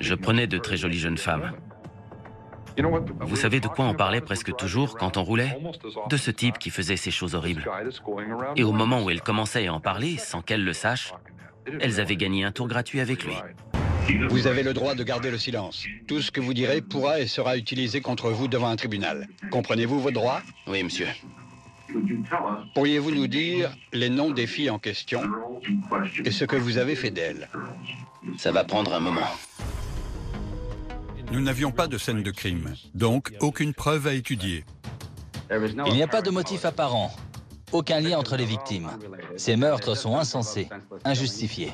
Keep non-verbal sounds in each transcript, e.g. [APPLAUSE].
Je prenais de très jolies jeunes femmes. Vous savez de quoi on parlait presque toujours quand on roulait De ce type qui faisait ces choses horribles. Et au moment où elles commençaient à en parler, sans qu'elles le sachent, elles avaient gagné un tour gratuit avec lui. Vous avez le droit de garder le silence. Tout ce que vous direz pourra et sera utilisé contre vous devant un tribunal. Comprenez-vous vos droits? Oui, monsieur. Pourriez-vous nous dire les noms des filles en question et ce que vous avez fait d'elles? Ça va prendre un moment. Nous n'avions pas de scène de crime, donc aucune preuve à étudier. Il n'y a pas de motif apparent, aucun lien entre les victimes. Ces meurtres sont insensés, injustifiés.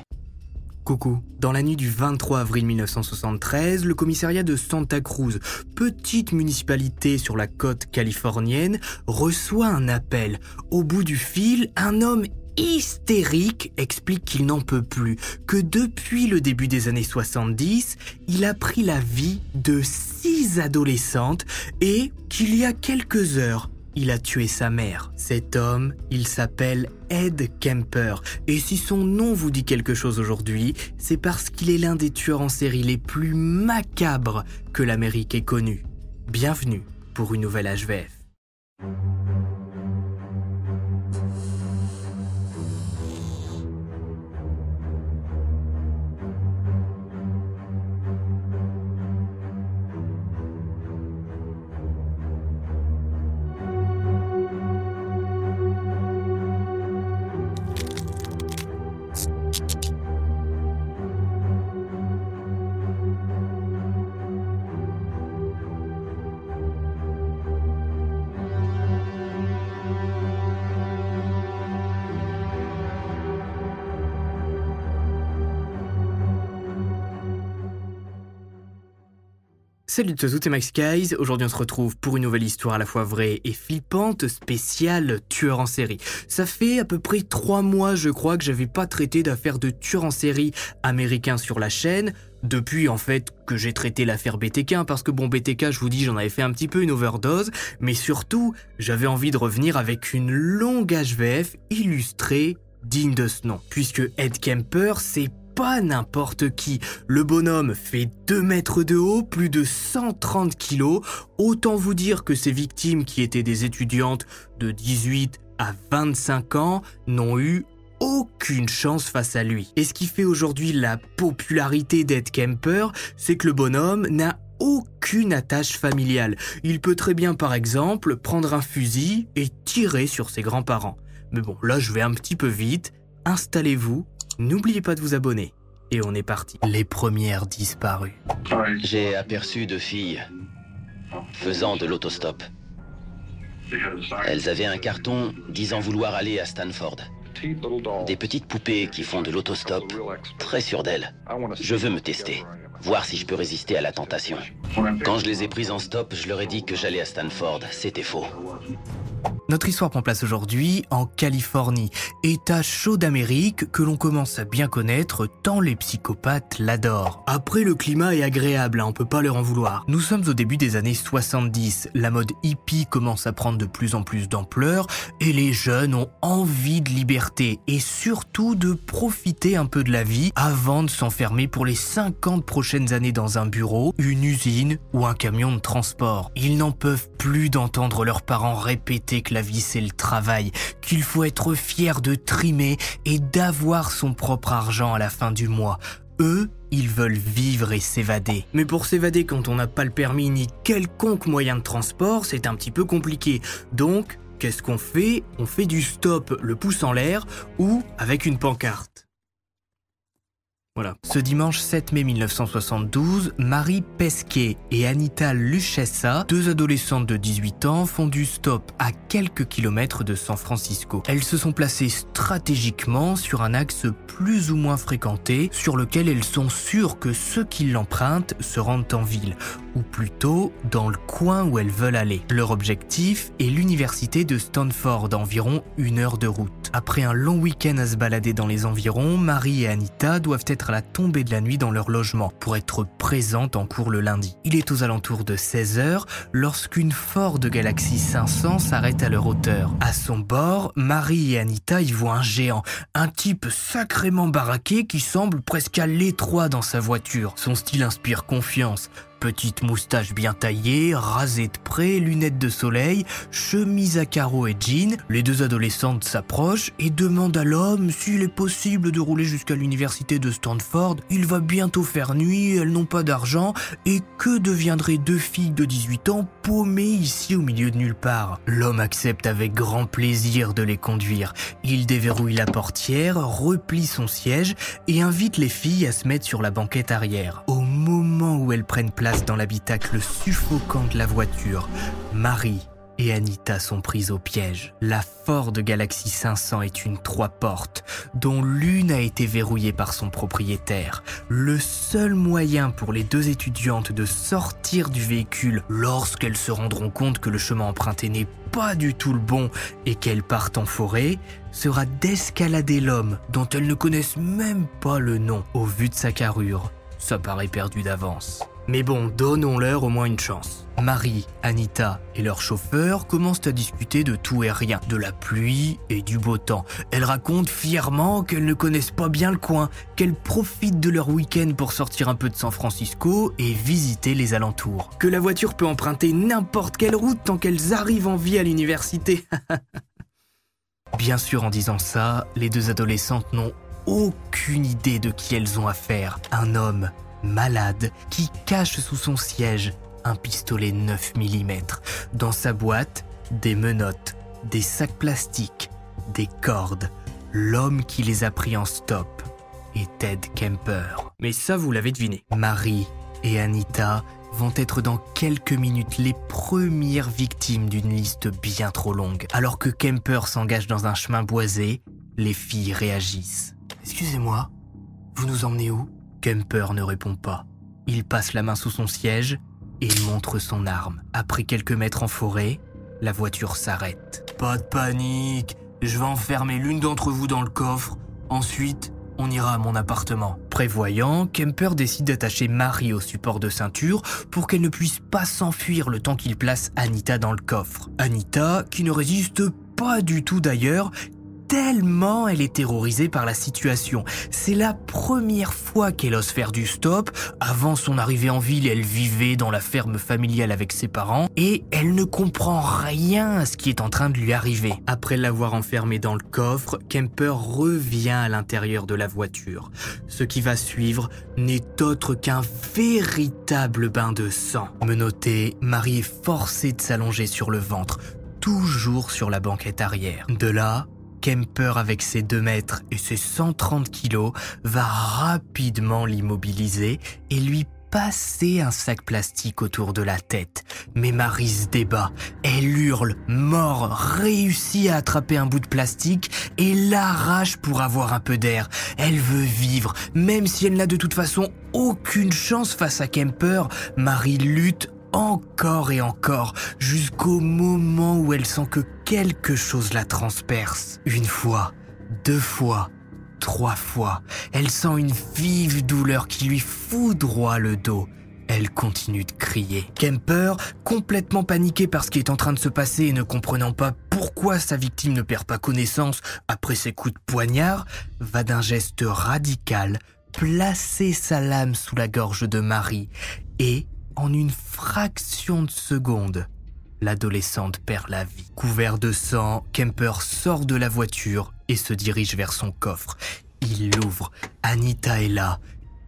Coucou. Dans la nuit du 23 avril 1973, le commissariat de Santa Cruz, petite municipalité sur la côte californienne, reçoit un appel. Au bout du fil, un homme hystérique explique qu'il n'en peut plus, que depuis le début des années 70, il a pris la vie de six adolescentes et qu'il y a quelques heures, il a tué sa mère. Cet homme, il s'appelle Ed Kemper. Et si son nom vous dit quelque chose aujourd'hui, c'est parce qu'il est l'un des tueurs en série les plus macabres que l'Amérique ait connu. Bienvenue pour une nouvelle HVF. Salut à tous, c'est Max Guys. Aujourd'hui, on se retrouve pour une nouvelle histoire à la fois vraie et flippante, spéciale tueur en série. Ça fait à peu près trois mois, je crois, que j'avais pas traité d'affaires de tueur en série américain sur la chaîne. Depuis, en fait, que j'ai traité l'affaire BTK, parce que bon, BTK, je vous dis, j'en avais fait un petit peu une overdose, mais surtout, j'avais envie de revenir avec une longue HVF illustrée digne de ce nom. Puisque Ed Kemper, c'est pas n'importe qui. Le bonhomme fait 2 mètres de haut, plus de 130 kilos. Autant vous dire que ces victimes qui étaient des étudiantes de 18 à 25 ans n'ont eu aucune chance face à lui. Et ce qui fait aujourd'hui la popularité d'Ed Kemper, c'est que le bonhomme n'a aucune attache familiale. Il peut très bien par exemple prendre un fusil et tirer sur ses grands-parents. Mais bon, là je vais un petit peu vite. Installez-vous N'oubliez pas de vous abonner. Et on est parti. Les premières disparues. J'ai aperçu deux filles faisant de l'autostop. Elles avaient un carton disant vouloir aller à Stanford. Des petites poupées qui font de l'autostop, très sûres d'elles. Je veux me tester, voir si je peux résister à la tentation. Quand je les ai prises en stop, je leur ai dit que j'allais à Stanford. C'était faux. Notre histoire prend place aujourd'hui en Californie, état chaud d'Amérique que l'on commence à bien connaître tant les psychopathes l'adorent. Après, le climat est agréable, hein, on peut pas leur en vouloir. Nous sommes au début des années 70, la mode hippie commence à prendre de plus en plus d'ampleur et les jeunes ont envie de liberté et surtout de profiter un peu de la vie avant de s'enfermer pour les 50 prochaines années dans un bureau, une usine ou un camion de transport. Ils n'en peuvent plus d'entendre leurs parents répéter que la vie c'est le travail, qu'il faut être fier de trimer et d'avoir son propre argent à la fin du mois. Eux, ils veulent vivre et s'évader. Mais pour s'évader quand on n'a pas le permis ni quelconque moyen de transport, c'est un petit peu compliqué. Donc, qu'est-ce qu'on fait? On fait du stop le pouce en l'air ou avec une pancarte. Voilà. Ce dimanche 7 mai 1972, Marie Pesquet et Anita Luchessa, deux adolescentes de 18 ans, font du stop à quelques kilomètres de San Francisco. Elles se sont placées stratégiquement sur un axe plus ou moins fréquenté, sur lequel elles sont sûres que ceux qui l'empruntent se rendent en ville, ou plutôt dans le coin où elles veulent aller. Leur objectif est l'université de Stanford, environ une heure de route. Après un long week-end à se balader dans les environs, Marie et Anita doivent être la tombée de la nuit dans leur logement pour être présente en cours le lundi. Il est aux alentours de 16h lorsqu'une Ford Galaxy 500 s'arrête à leur hauteur. À son bord, Marie et Anita y voient un géant, un type sacrément baraqué qui semble presque à l'étroit dans sa voiture. Son style inspire confiance. Petite moustache bien taillée, rasée de près, lunettes de soleil, chemise à carreaux et jeans, les deux adolescentes s'approchent et demandent à l'homme s'il est possible de rouler jusqu'à l'université de Stanford. Il va bientôt faire nuit, elles n'ont pas d'argent et que deviendraient deux filles de 18 ans paumées ici au milieu de nulle part L'homme accepte avec grand plaisir de les conduire. Il déverrouille la portière, replie son siège et invite les filles à se mettre sur la banquette arrière. Au moment où elles prennent place dans l'habitacle suffocant de la voiture, Marie et Anita sont prises au piège. La Ford Galaxy 500 est une trois portes, dont l'une a été verrouillée par son propriétaire. Le seul moyen pour les deux étudiantes de sortir du véhicule lorsqu'elles se rendront compte que le chemin emprunté n'est pas du tout le bon et qu'elles partent en forêt, sera d'escalader l'homme dont elles ne connaissent même pas le nom au vu de sa carrure. Ça paraît perdu d'avance. Mais bon, donnons-leur au moins une chance. Marie, Anita et leur chauffeur commencent à discuter de tout et rien, de la pluie et du beau temps. Elles racontent fièrement qu'elles ne connaissent pas bien le coin, qu'elles profitent de leur week-end pour sortir un peu de San Francisco et visiter les alentours. Que la voiture peut emprunter n'importe quelle route tant qu'elles arrivent en vie à l'université. [LAUGHS] bien sûr, en disant ça, les deux adolescentes n'ont aucune idée de qui elles ont affaire. Un homme malade qui cache sous son siège un pistolet 9 mm. Dans sa boîte, des menottes, des sacs plastiques, des cordes. L'homme qui les a pris en stop est Ted Kemper. Mais ça, vous l'avez deviné. Marie et Anita vont être dans quelques minutes les premières victimes d'une liste bien trop longue. Alors que Kemper s'engage dans un chemin boisé, les filles réagissent. Excusez-moi, vous nous emmenez où? Kemper ne répond pas. Il passe la main sous son siège et montre son arme. Après quelques mètres en forêt, la voiture s'arrête. Pas de panique, je vais enfermer l'une d'entre vous dans le coffre. Ensuite, on ira à mon appartement. Prévoyant, Kemper décide d'attacher Marie au support de ceinture pour qu'elle ne puisse pas s'enfuir le temps qu'il place Anita dans le coffre. Anita, qui ne résiste pas du tout d'ailleurs, tellement elle est terrorisée par la situation. C'est la première fois qu'elle ose faire du stop. Avant son arrivée en ville, elle vivait dans la ferme familiale avec ses parents et elle ne comprend rien à ce qui est en train de lui arriver. Après l'avoir enfermée dans le coffre, Kemper revient à l'intérieur de la voiture. Ce qui va suivre n'est autre qu'un véritable bain de sang. Menottée, Marie est forcée de s'allonger sur le ventre toujours sur la banquette arrière. De là, Kemper, avec ses 2 mètres et ses 130 kilos, va rapidement l'immobiliser et lui passer un sac plastique autour de la tête. Mais Marie se débat. Elle hurle, mort, réussit à attraper un bout de plastique et l'arrache pour avoir un peu d'air. Elle veut vivre, même si elle n'a de toute façon aucune chance face à Kemper. Marie lutte encore et encore jusqu'au moment où elle sent que quelque chose la transperce. Une fois, deux fois, trois fois, elle sent une vive douleur qui lui foudroie le dos. Elle continue de crier. Kemper, complètement paniqué par ce qui est en train de se passer et ne comprenant pas pourquoi sa victime ne perd pas connaissance après ses coups de poignard, va d'un geste radical placer sa lame sous la gorge de Marie et en une fraction de seconde, l'adolescente perd la vie. Couvert de sang, Kemper sort de la voiture et se dirige vers son coffre. Il l'ouvre. Anita est là,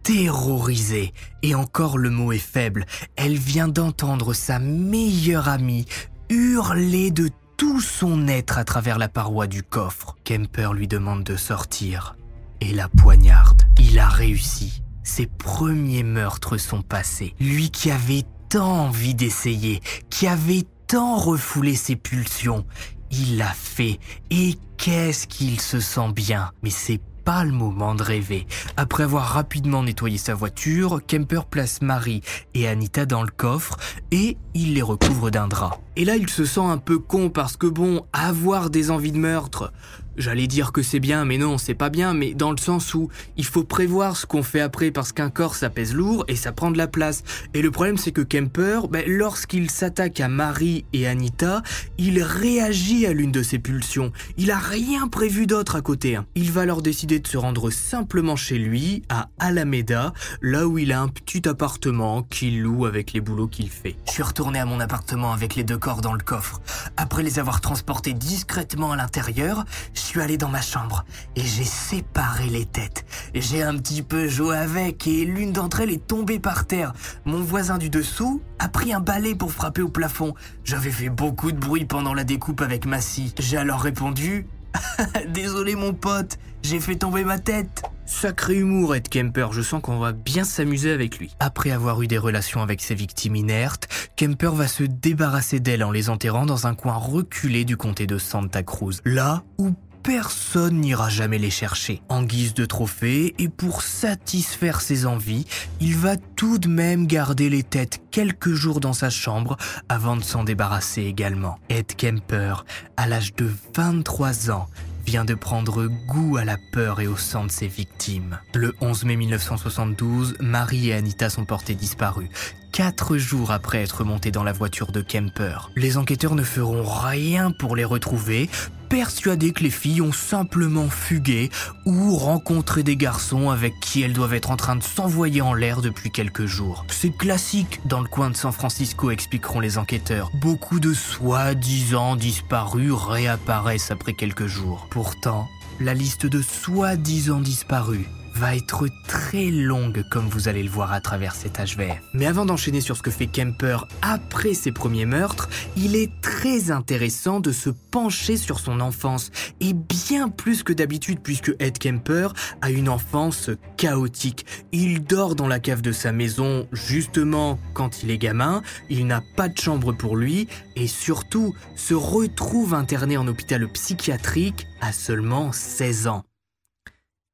terrorisée. Et encore le mot est faible. Elle vient d'entendre sa meilleure amie hurler de tout son être à travers la paroi du coffre. Kemper lui demande de sortir et la poignarde. Il a réussi. Ses premiers meurtres sont passés. Lui qui avait tant envie d'essayer, qui avait tant refoulé ses pulsions, il l'a fait. Et qu'est-ce qu'il se sent bien. Mais c'est pas le moment de rêver. Après avoir rapidement nettoyé sa voiture, Kemper place Marie et Anita dans le coffre et il les recouvre d'un drap. Et là, il se sent un peu con parce que bon, avoir des envies de meurtre, J'allais dire que c'est bien, mais non, c'est pas bien, mais dans le sens où il faut prévoir ce qu'on fait après parce qu'un corps ça pèse lourd et ça prend de la place. Et le problème c'est que Kemper, ben, lorsqu'il s'attaque à Marie et Anita, il réagit à l'une de ses pulsions. Il a rien prévu d'autre à côté. Hein. Il va alors décider de se rendre simplement chez lui, à Alameda, là où il a un petit appartement qu'il loue avec les boulots qu'il fait. Je suis retourné à mon appartement avec les deux corps dans le coffre. Après les avoir transportés discrètement à l'intérieur, suis allé dans ma chambre et j'ai séparé les têtes. J'ai un petit peu joué avec et l'une d'entre elles est tombée par terre. Mon voisin du dessous a pris un balai pour frapper au plafond. J'avais fait beaucoup de bruit pendant la découpe avec ma scie. J'ai alors répondu [LAUGHS] Désolé mon pote, j'ai fait tomber ma tête. Sacré humour, Ed Kemper, je sens qu'on va bien s'amuser avec lui. Après avoir eu des relations avec ses victimes inertes, Kemper va se débarrasser d'elles en les enterrant dans un coin reculé du comté de Santa Cruz, là où personne n'ira jamais les chercher. En guise de trophée, et pour satisfaire ses envies, il va tout de même garder les têtes quelques jours dans sa chambre avant de s'en débarrasser également. Ed Kemper, à l'âge de 23 ans, vient de prendre goût à la peur et au sang de ses victimes. Le 11 mai 1972, Marie et Anita sont portées disparues quatre jours après être montés dans la voiture de Kemper. Les enquêteurs ne feront rien pour les retrouver, persuadés que les filles ont simplement fugué ou rencontré des garçons avec qui elles doivent être en train de s'envoyer en l'air depuis quelques jours. C'est classique dans le coin de San Francisco, expliqueront les enquêteurs. Beaucoup de soi-disant disparus réapparaissent après quelques jours. Pourtant, la liste de soi-disant disparus va être très longue comme vous allez le voir à travers cet HVF. Mais avant d'enchaîner sur ce que fait Kemper après ses premiers meurtres, il est très intéressant de se pencher sur son enfance et bien plus que d'habitude puisque Ed Kemper a une enfance chaotique. Il dort dans la cave de sa maison justement quand il est gamin, il n'a pas de chambre pour lui et surtout se retrouve interné en hôpital psychiatrique à seulement 16 ans.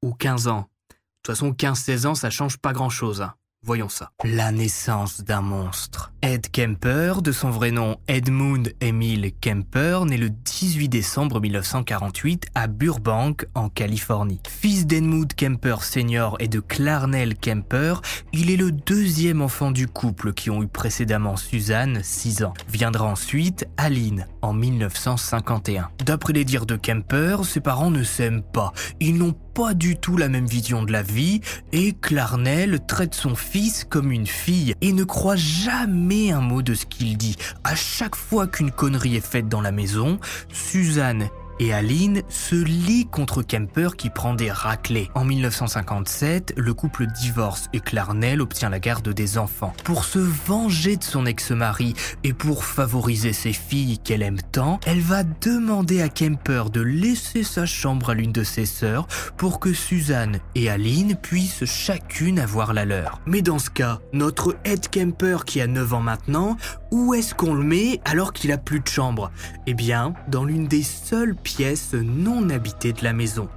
Ou 15 ans. De toute façon, 15-16 ans, ça change pas grand-chose. Hein. Voyons ça. La naissance d'un monstre. Ed Kemper, de son vrai nom Edmund Emil Kemper, né le 18 décembre 1948 à Burbank, en Californie. Fils d'Edmund Kemper Sr. et de Clarnell Kemper, il est le deuxième enfant du couple qui ont eu précédemment Suzanne, 6 ans. Viendra ensuite Aline, en 1951. D'après les dires de Kemper, ses parents ne s'aiment pas. Ils n'ont pas du tout la même vision de la vie et Clarnell traite son fils comme une fille et ne croit jamais un mot de ce qu'il dit. À chaque fois qu'une connerie est faite dans la maison, Suzanne et Aline se lie contre Kemper qui prend des raclés. En 1957, le couple divorce et Clarnell obtient la garde des enfants. Pour se venger de son ex-mari et pour favoriser ses filles qu'elle aime tant, elle va demander à Kemper de laisser sa chambre à l'une de ses sœurs pour que Suzanne et Aline puissent chacune avoir la leur. Mais dans ce cas, notre Ed Kemper qui a 9 ans maintenant, où est-ce qu'on le met alors qu'il a plus de chambre? Eh bien, dans l'une des seules pièce non habitée de la maison,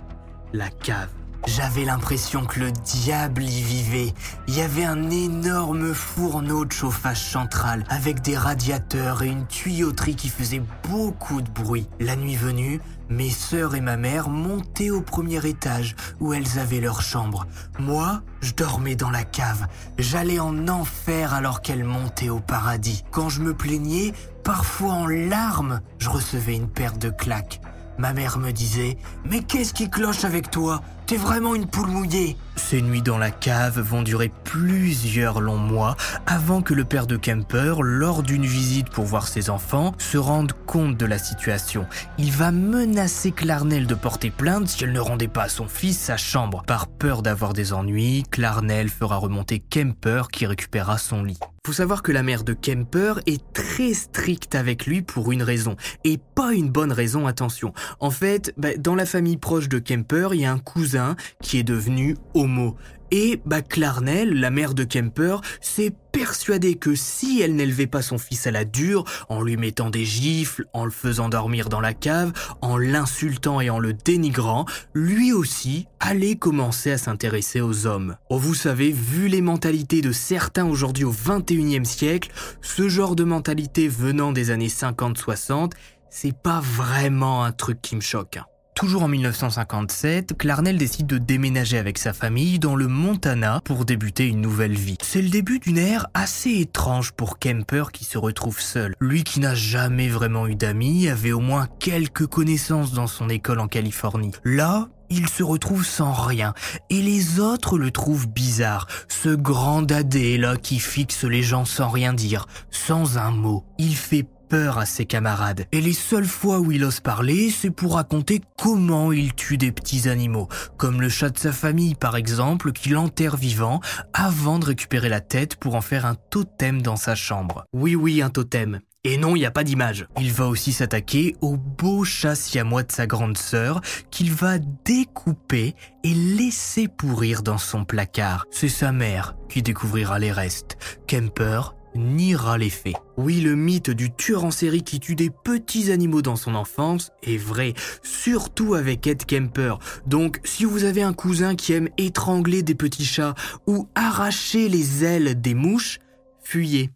la cave. J'avais l'impression que le diable y vivait. Il y avait un énorme fourneau de chauffage central avec des radiateurs et une tuyauterie qui faisait beaucoup de bruit. La nuit venue, mes sœurs et ma mère montaient au premier étage où elles avaient leur chambre. Moi, je dormais dans la cave. J'allais en enfer alors qu'elles montaient au paradis. Quand je me plaignais, parfois en larmes, je recevais une paire de claques. Ma mère me disait Mais qu'est-ce qui cloche avec toi? T'es vraiment une poule mouillée Ces nuits dans la cave vont durer plusieurs longs mois avant que le père de Kemper, lors d'une visite pour voir ses enfants, se rende compte de la situation. Il va menacer Clarnell de porter plainte si elle ne rendait pas à son fils sa chambre. Par peur d'avoir des ennuis, Clarnell fera remonter Kemper qui récupérera son lit. Faut savoir que la mère de Kemper est très stricte avec lui pour une raison, et pas une bonne raison, attention. En fait, bah, dans la famille proche de Kemper, il y a un cousin qui est devenu homo. Et bah, Clarnell, la mère de Kemper, s'est persuadée que si elle n'élevait pas son fils à la dure, en lui mettant des gifles, en le faisant dormir dans la cave, en l'insultant et en le dénigrant, lui aussi allait commencer à s'intéresser aux hommes. Oh, vous savez, vu les mentalités de certains aujourd'hui au 21e siècle, ce genre de mentalité venant des années 50-60, c'est pas vraiment un truc qui me choque. Toujours en 1957, Clarnell décide de déménager avec sa famille dans le Montana pour débuter une nouvelle vie. C'est le début d'une ère assez étrange pour Kemper qui se retrouve seul. Lui qui n'a jamais vraiment eu d'amis avait au moins quelques connaissances dans son école en Californie. Là, il se retrouve sans rien, et les autres le trouvent bizarre, ce grand dadé là qui fixe les gens sans rien dire, sans un mot. Il fait peur à ses camarades. Et les seules fois où il ose parler, c'est pour raconter comment il tue des petits animaux, comme le chat de sa famille par exemple, qu'il enterre vivant avant de récupérer la tête pour en faire un totem dans sa chambre. Oui oui, un totem. Et non, il n'y a pas d'image. Il va aussi s'attaquer au beau chat siamois de sa grande sœur qu'il va découper et laisser pourrir dans son placard. C'est sa mère qui découvrira les restes. Kemper niera les faits. Oui, le mythe du tueur en série qui tue des petits animaux dans son enfance est vrai, surtout avec Ed Kemper. Donc, si vous avez un cousin qui aime étrangler des petits chats ou arracher les ailes des mouches, fuyez.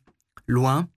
Loin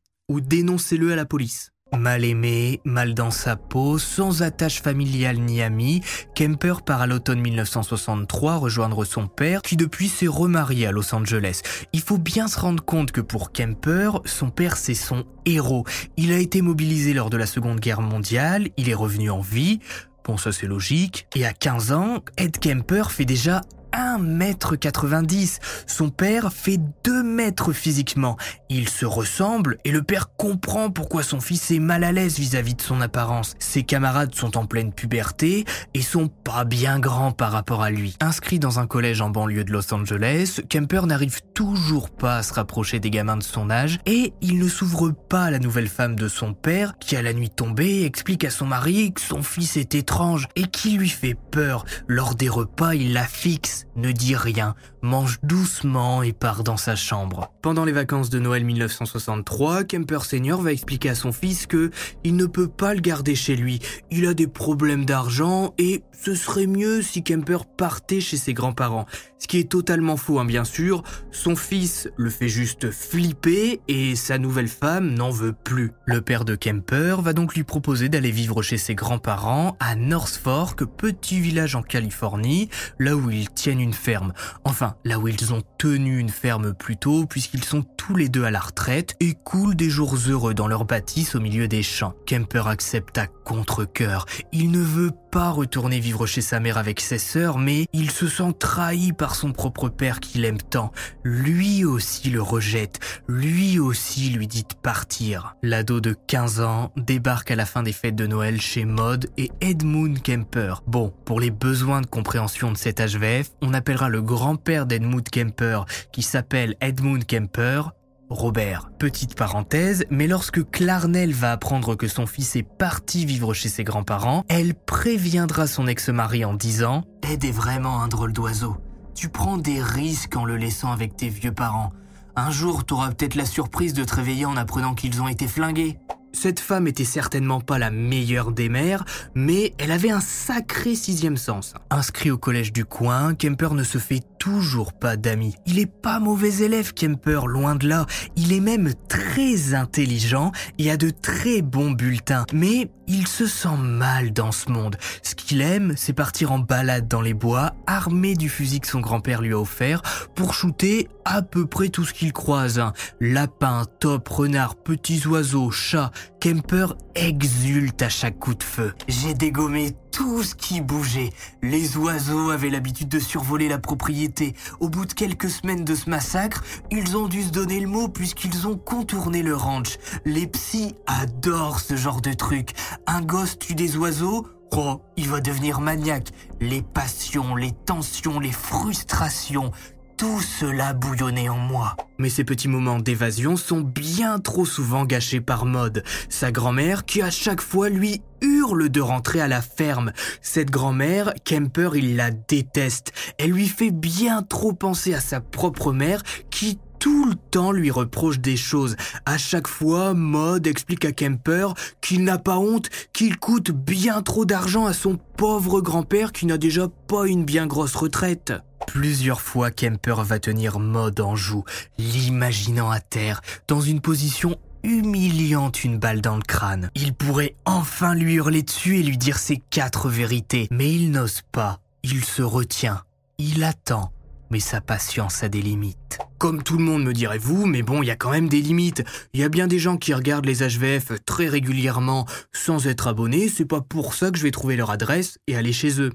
dénoncez-le à la police. Mal aimé, mal dans sa peau, sans attache familiale ni amie, Kemper part à l'automne 1963 rejoindre son père qui depuis s'est remarié à Los Angeles. Il faut bien se rendre compte que pour Kemper, son père c'est son héros. Il a été mobilisé lors de la Seconde Guerre mondiale, il est revenu en vie. Bon, ça c'est logique. Et à 15 ans, Ed Kemper fait déjà 1m90. Son père fait 2 mètres physiquement. Ils se ressemblent et le père comprend pourquoi son fils est mal à l'aise vis-à-vis de son apparence. Ses camarades sont en pleine puberté et sont pas bien grands par rapport à lui. Inscrit dans un collège en banlieue de Los Angeles, Kemper n'arrive toujours pas à se rapprocher des gamins de son âge et il ne s'ouvre pas à la nouvelle femme de son père qui à la nuit tombée explique à son mari que son fils est étrange et qui lui fait peur. Lors des repas, il la fixe ne dit rien, mange doucement et part dans sa chambre. Pendant les vacances de Noël 1963, Kemper Senior va expliquer à son fils que il ne peut pas le garder chez lui. Il a des problèmes d'argent et ce serait mieux si Kemper partait chez ses grands-parents. Ce qui est totalement faux, hein, bien sûr. Son fils le fait juste flipper et sa nouvelle femme n'en veut plus. Le père de Kemper va donc lui proposer d'aller vivre chez ses grands-parents à North Fork, petit village en Californie, là où ils tiennent une ferme. Enfin, là où ils ont tenu une ferme plus tôt, puisqu'ils sont tous les deux à la retraite et coulent des jours heureux dans leur bâtisse au milieu des champs. Kemper accepte à contre-coeur. Il ne veut pas retourner vivre chez sa mère avec ses sœurs, mais il se sent trahi par son propre père qu'il aime tant. Lui aussi le rejette, lui aussi lui dit de partir. L'ado de 15 ans débarque à la fin des fêtes de Noël chez Maud et Edmund Kemper. Bon, pour les besoins de compréhension de cet HVF, on appellera le grand-père d'Edmund Kemper, qui s'appelle Edmund Kemper, Robert. Petite parenthèse, mais lorsque Clarnell va apprendre que son fils est parti vivre chez ses grands-parents, elle préviendra son ex-mari en disant ⁇ Ed est vraiment un drôle d'oiseau. Tu prends des risques en le laissant avec tes vieux parents. Un jour, t'auras peut-être la surprise de te réveiller en apprenant qu'ils ont été flingués. Cette femme était certainement pas la meilleure des mères, mais elle avait un sacré sixième sens. Inscrit au collège du coin, Kemper ne se fait toujours pas d'amis. Il est pas mauvais élève, Kemper, loin de là. Il est même très intelligent et a de très bons bulletins. Mais il se sent mal dans ce monde. Ce qu'il aime, c'est partir en balade dans les bois, armé du fusil que son grand-père lui a offert, pour shooter à peu près tout ce qu'il croise. Lapins, top, renards, petits oiseaux, chats. Kemper exulte à chaque coup de feu. J'ai dégommé tout ce qui bougeait. Les oiseaux avaient l'habitude de survoler la propriété. Au bout de quelques semaines de ce massacre, ils ont dû se donner le mot puisqu'ils ont contourné le ranch. Les psys adorent ce genre de truc. Un gosse tue des oiseaux, Oh, il va devenir maniaque. Les passions, les tensions, les frustrations, tout cela bouillonnait en moi. Mais ces petits moments d'évasion sont bien trop souvent gâchés par Maud, sa grand-mère qui à chaque fois lui hurle de rentrer à la ferme. Cette grand-mère, Kemper, il la déteste. Elle lui fait bien trop penser à sa propre mère qui tout le temps lui reproche des choses. À chaque fois, Maud explique à Kemper qu'il n'a pas honte, qu'il coûte bien trop d'argent à son pauvre grand-père qui n'a déjà pas une bien grosse retraite. Plusieurs fois, Kemper va tenir Maud en joue, l'imaginant à terre, dans une position humiliante une balle dans le crâne. Il pourrait enfin lui hurler dessus et lui dire ses quatre vérités, mais il n'ose pas. Il se retient. Il attend mais sa patience a des limites. Comme tout le monde me dirait vous, mais bon, il y a quand même des limites. Il y a bien des gens qui regardent les HVF très régulièrement sans être abonnés, c'est pas pour ça que je vais trouver leur adresse et aller chez eux.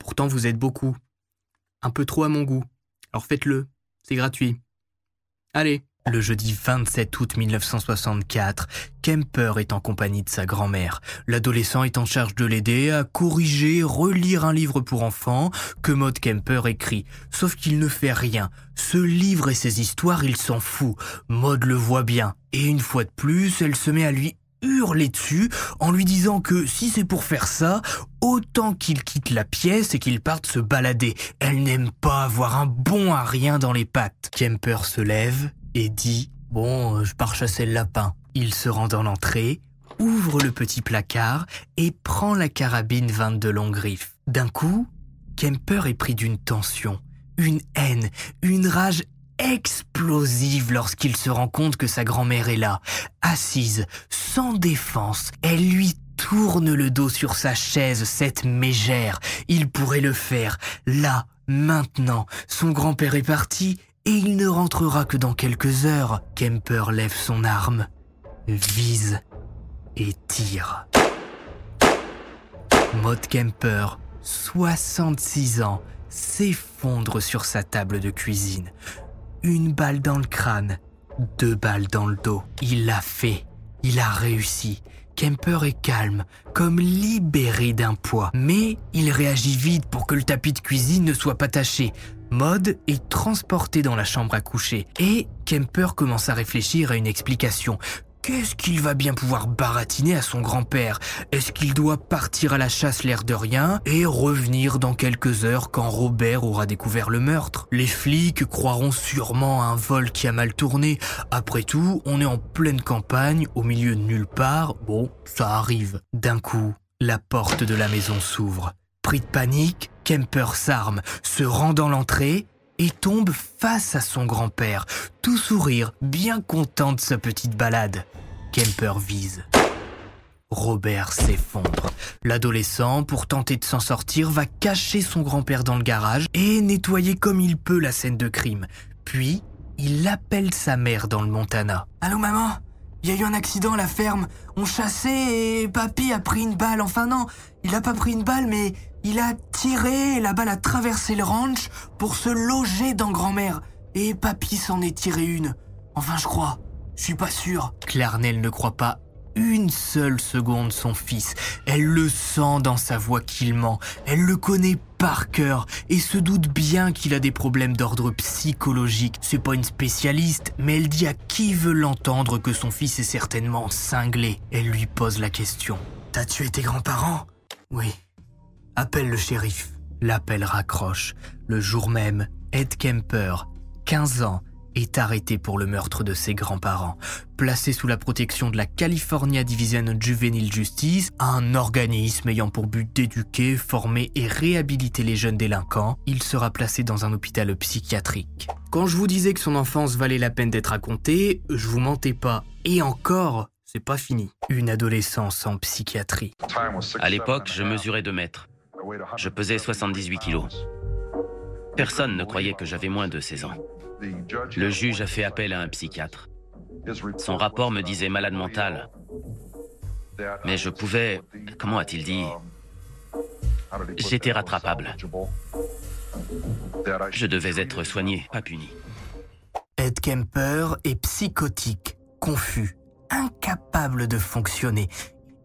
Pourtant, vous êtes beaucoup. Un peu trop à mon goût. Alors faites-le, c'est gratuit. Allez. Le jeudi 27 août 1964, Kemper est en compagnie de sa grand-mère. L'adolescent est en charge de l'aider à corriger, relire un livre pour enfants que Maud Kemper écrit. Sauf qu'il ne fait rien. Ce livre et ses histoires, il s'en fout. Maud le voit bien. Et une fois de plus, elle se met à lui hurler dessus en lui disant que si c'est pour faire ça, autant qu'il quitte la pièce et qu'il parte se balader. Elle n'aime pas avoir un bon à rien dans les pattes. Kemper se lève et dit Bon, je pars chasser le lapin. Il se rend dans l'entrée, ouvre le petit placard et prend la carabine 22 longue griffe. D'un coup, Kemper est pris d'une tension, une haine, une rage explosive lorsqu'il se rend compte que sa grand-mère est là, assise, sans défense. Elle lui tourne le dos sur sa chaise, cette mégère. Il pourrait le faire, là, maintenant. Son grand-père est parti et il ne rentrera que dans quelques heures. Kemper lève son arme, vise et tire. Maud Kemper, 66 ans, s'effondre sur sa table de cuisine. Une balle dans le crâne, deux balles dans le dos. Il l'a fait, il a réussi. Kemper est calme, comme libéré d'un poids. Mais il réagit vite pour que le tapis de cuisine ne soit pas taché. Maud est transportée dans la chambre à coucher et Kemper commence à réfléchir à une explication. Qu'est-ce qu'il va bien pouvoir baratiner à son grand-père? Est-ce qu'il doit partir à la chasse l'air de rien et revenir dans quelques heures quand Robert aura découvert le meurtre? Les flics croiront sûrement à un vol qui a mal tourné. Après tout, on est en pleine campagne, au milieu de nulle part. Bon, ça arrive. D'un coup, la porte de la maison s'ouvre. Pris de panique, Kemper s'arme, se rend dans l'entrée et tombe face à son grand-père, tout sourire, bien content de sa petite balade. Kemper vise. Robert s'effondre. L'adolescent, pour tenter de s'en sortir, va cacher son grand-père dans le garage et nettoyer comme il peut la scène de crime. Puis, il appelle sa mère dans le Montana. Allô maman? Il y a eu un accident à la ferme. On chassait et papy a pris une balle. Enfin non, il a pas pris une balle mais il a tiré et la balle a traversé le ranch pour se loger dans grand-mère. Et papy s'en est tiré une. Enfin, je crois. Je suis pas sûr. Clarnell ne croit pas une seule seconde son fils. Elle le sent dans sa voix qu'il ment. Elle le connaît par cœur et se doute bien qu'il a des problèmes d'ordre psychologique. C'est pas une spécialiste, mais elle dit à qui veut l'entendre que son fils est certainement cinglé. Elle lui pose la question. T'as tué tes grands-parents? Oui. Appelle le shérif. L'appel raccroche. Le jour même, Ed Kemper, 15 ans, est arrêté pour le meurtre de ses grands-parents. Placé sous la protection de la California Division Juvenile Justice, un organisme ayant pour but d'éduquer, former et réhabiliter les jeunes délinquants, il sera placé dans un hôpital psychiatrique. Quand je vous disais que son enfance valait la peine d'être racontée, je vous mentais pas. Et encore, c'est pas fini. Une adolescence en psychiatrie. À l'époque, je mesurais 2 mètres. Je pesais 78 kilos. Personne ne croyait que j'avais moins de 16 ans. Le juge a fait appel à un psychiatre. Son rapport me disait malade mental. Mais je pouvais... Comment a-t-il dit? J'étais rattrapable. Je devais être soigné, pas puni. Ed Kemper est psychotique, confus, incapable de fonctionner.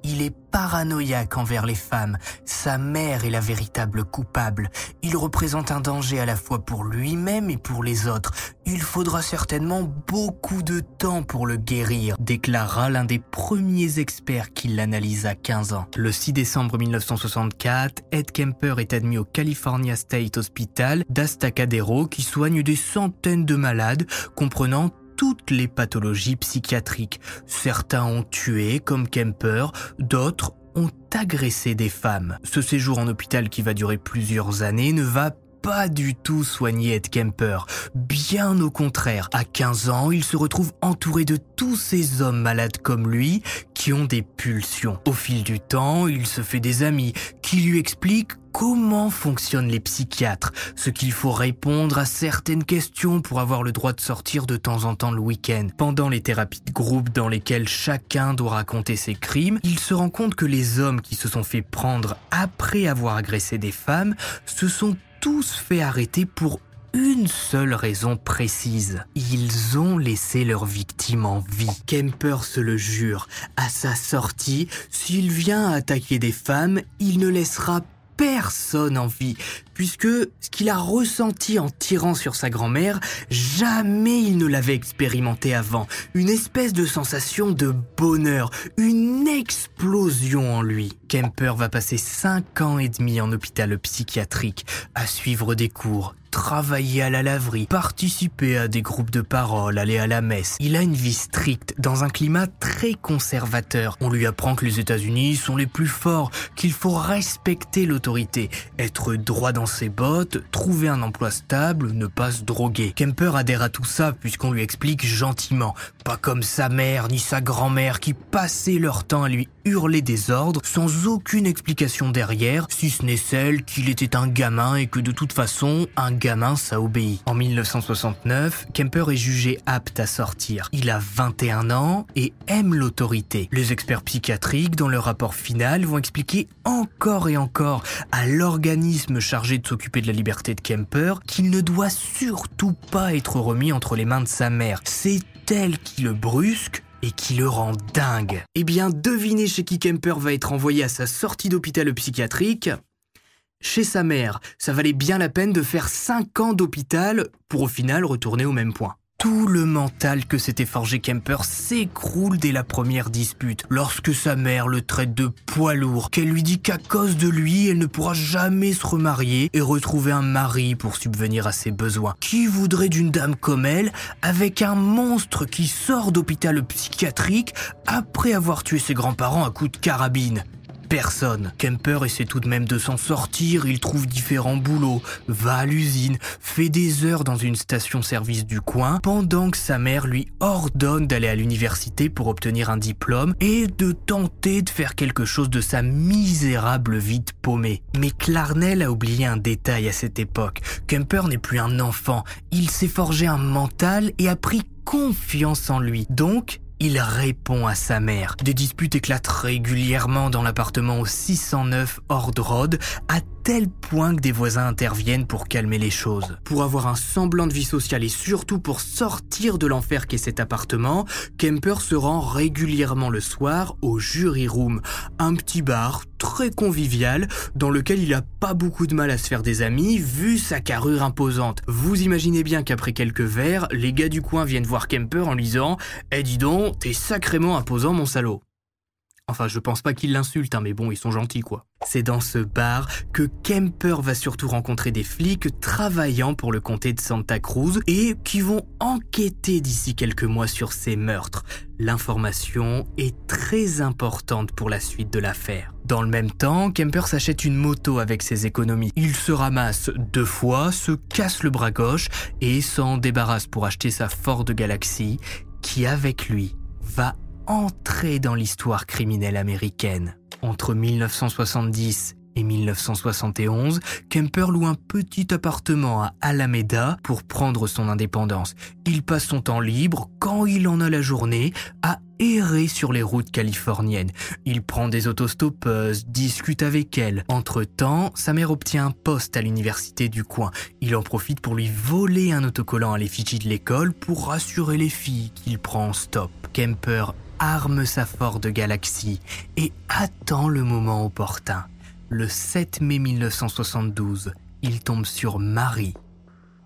Il est paranoïaque envers les femmes. Sa mère est la véritable coupable. Il représente un danger à la fois pour lui-même et pour les autres. Il faudra certainement beaucoup de temps pour le guérir, déclara l'un des premiers experts qui l'analyse à 15 ans. Le 6 décembre 1964, Ed Kemper est admis au California State Hospital d'Astacadero qui soigne des centaines de malades, comprenant toutes les pathologies psychiatriques. Certains ont tué, comme Kemper, d'autres ont agressé des femmes. Ce séjour en hôpital qui va durer plusieurs années ne va pas du tout soigner Ed Kemper. Bien au contraire, à 15 ans, il se retrouve entouré de tous ces hommes malades comme lui qui ont des pulsions. Au fil du temps, il se fait des amis qui lui expliquent comment fonctionnent les psychiatres, ce qu'il faut répondre à certaines questions pour avoir le droit de sortir de temps en temps le week-end. Pendant les thérapies de groupe dans lesquelles chacun doit raconter ses crimes, il se rend compte que les hommes qui se sont fait prendre après avoir agressé des femmes se sont tous fait arrêter pour une seule raison précise. Ils ont laissé leur victime en vie. Kemper se le jure. À sa sortie, s'il vient attaquer des femmes, il ne laissera personne en vie, puisque ce qu'il a ressenti en tirant sur sa grand-mère, jamais il ne l'avait expérimenté avant. Une espèce de sensation de bonheur, une explosion en lui. Kemper va passer 5 ans et demi en hôpital psychiatrique, à suivre des cours, travailler à la laverie, participer à des groupes de parole, aller à la messe. Il a une vie stricte dans un climat très conservateur. On lui apprend que les États-Unis sont les plus forts, qu'il faut respecter l'autorité, être droit dans ses bottes, trouver un emploi stable, ne pas se droguer. Kemper adhère à tout ça puisqu'on lui explique gentiment, pas comme sa mère ni sa grand-mère qui passaient leur temps à lui hurler des ordres sans aucune explication derrière, si ce n'est celle qu'il était un gamin et que de toute façon, un gamin ça obéit. En 1969, Kemper est jugé apte à sortir. Il a 21 ans et aime l'autorité. Les experts psychiatriques, dans leur rapport final, vont expliquer encore et encore à l'organisme chargé de s'occuper de la liberté de Kemper qu'il ne doit surtout pas être remis entre les mains de sa mère. C'est elle qui le brusque et qui le rend dingue. Eh bien, devinez chez qui Kemper va être envoyé à sa sortie d'hôpital psychiatrique Chez sa mère. Ça valait bien la peine de faire 5 ans d'hôpital pour au final retourner au même point tout le mental que s'était forgé Kemper s'écroule dès la première dispute, lorsque sa mère le traite de poids lourd, qu'elle lui dit qu'à cause de lui, elle ne pourra jamais se remarier et retrouver un mari pour subvenir à ses besoins. Qui voudrait d'une dame comme elle, avec un monstre qui sort d'hôpital psychiatrique après avoir tué ses grands-parents à coups de carabine? Personne. Kemper essaie tout de même de s'en sortir, il trouve différents boulots, va à l'usine, fait des heures dans une station-service du coin, pendant que sa mère lui ordonne d'aller à l'université pour obtenir un diplôme et de tenter de faire quelque chose de sa misérable vie de paumée. Mais Clarnell a oublié un détail à cette époque. Kemper n'est plus un enfant, il s'est forgé un mental et a pris confiance en lui. Donc, il répond à sa mère. Des disputes éclatent régulièrement dans l'appartement au 609 Horde Road, tel point que des voisins interviennent pour calmer les choses. Pour avoir un semblant de vie sociale et surtout pour sortir de l'enfer qu'est cet appartement, Kemper se rend régulièrement le soir au Jury Room, un petit bar très convivial dans lequel il a pas beaucoup de mal à se faire des amis vu sa carrure imposante. Vous imaginez bien qu'après quelques verres, les gars du coin viennent voir Kemper en lui disant "Eh dis donc, t'es sacrément imposant mon salaud." Enfin, je pense pas qu'ils l'insultent, hein, mais bon, ils sont gentils, quoi. C'est dans ce bar que Kemper va surtout rencontrer des flics travaillant pour le comté de Santa Cruz et qui vont enquêter d'ici quelques mois sur ces meurtres. L'information est très importante pour la suite de l'affaire. Dans le même temps, Kemper s'achète une moto avec ses économies. Il se ramasse deux fois, se casse le bras gauche et s'en débarrasse pour acheter sa Ford Galaxy qui, avec lui, va entrer dans l'histoire criminelle américaine. Entre 1970 et 1971, Kemper loue un petit appartement à Alameda pour prendre son indépendance. Il passe son temps libre, quand il en a la journée, à errer sur les routes californiennes. Il prend des autostoppeuses, discute avec elles. Entre-temps, sa mère obtient un poste à l'université du coin. Il en profite pour lui voler un autocollant à l'effigie de l'école pour rassurer les filles qu'il prend en stop. Kemper arme sa Ford Galaxy et attend le moment opportun. Le 7 mai 1972, il tombe sur Marie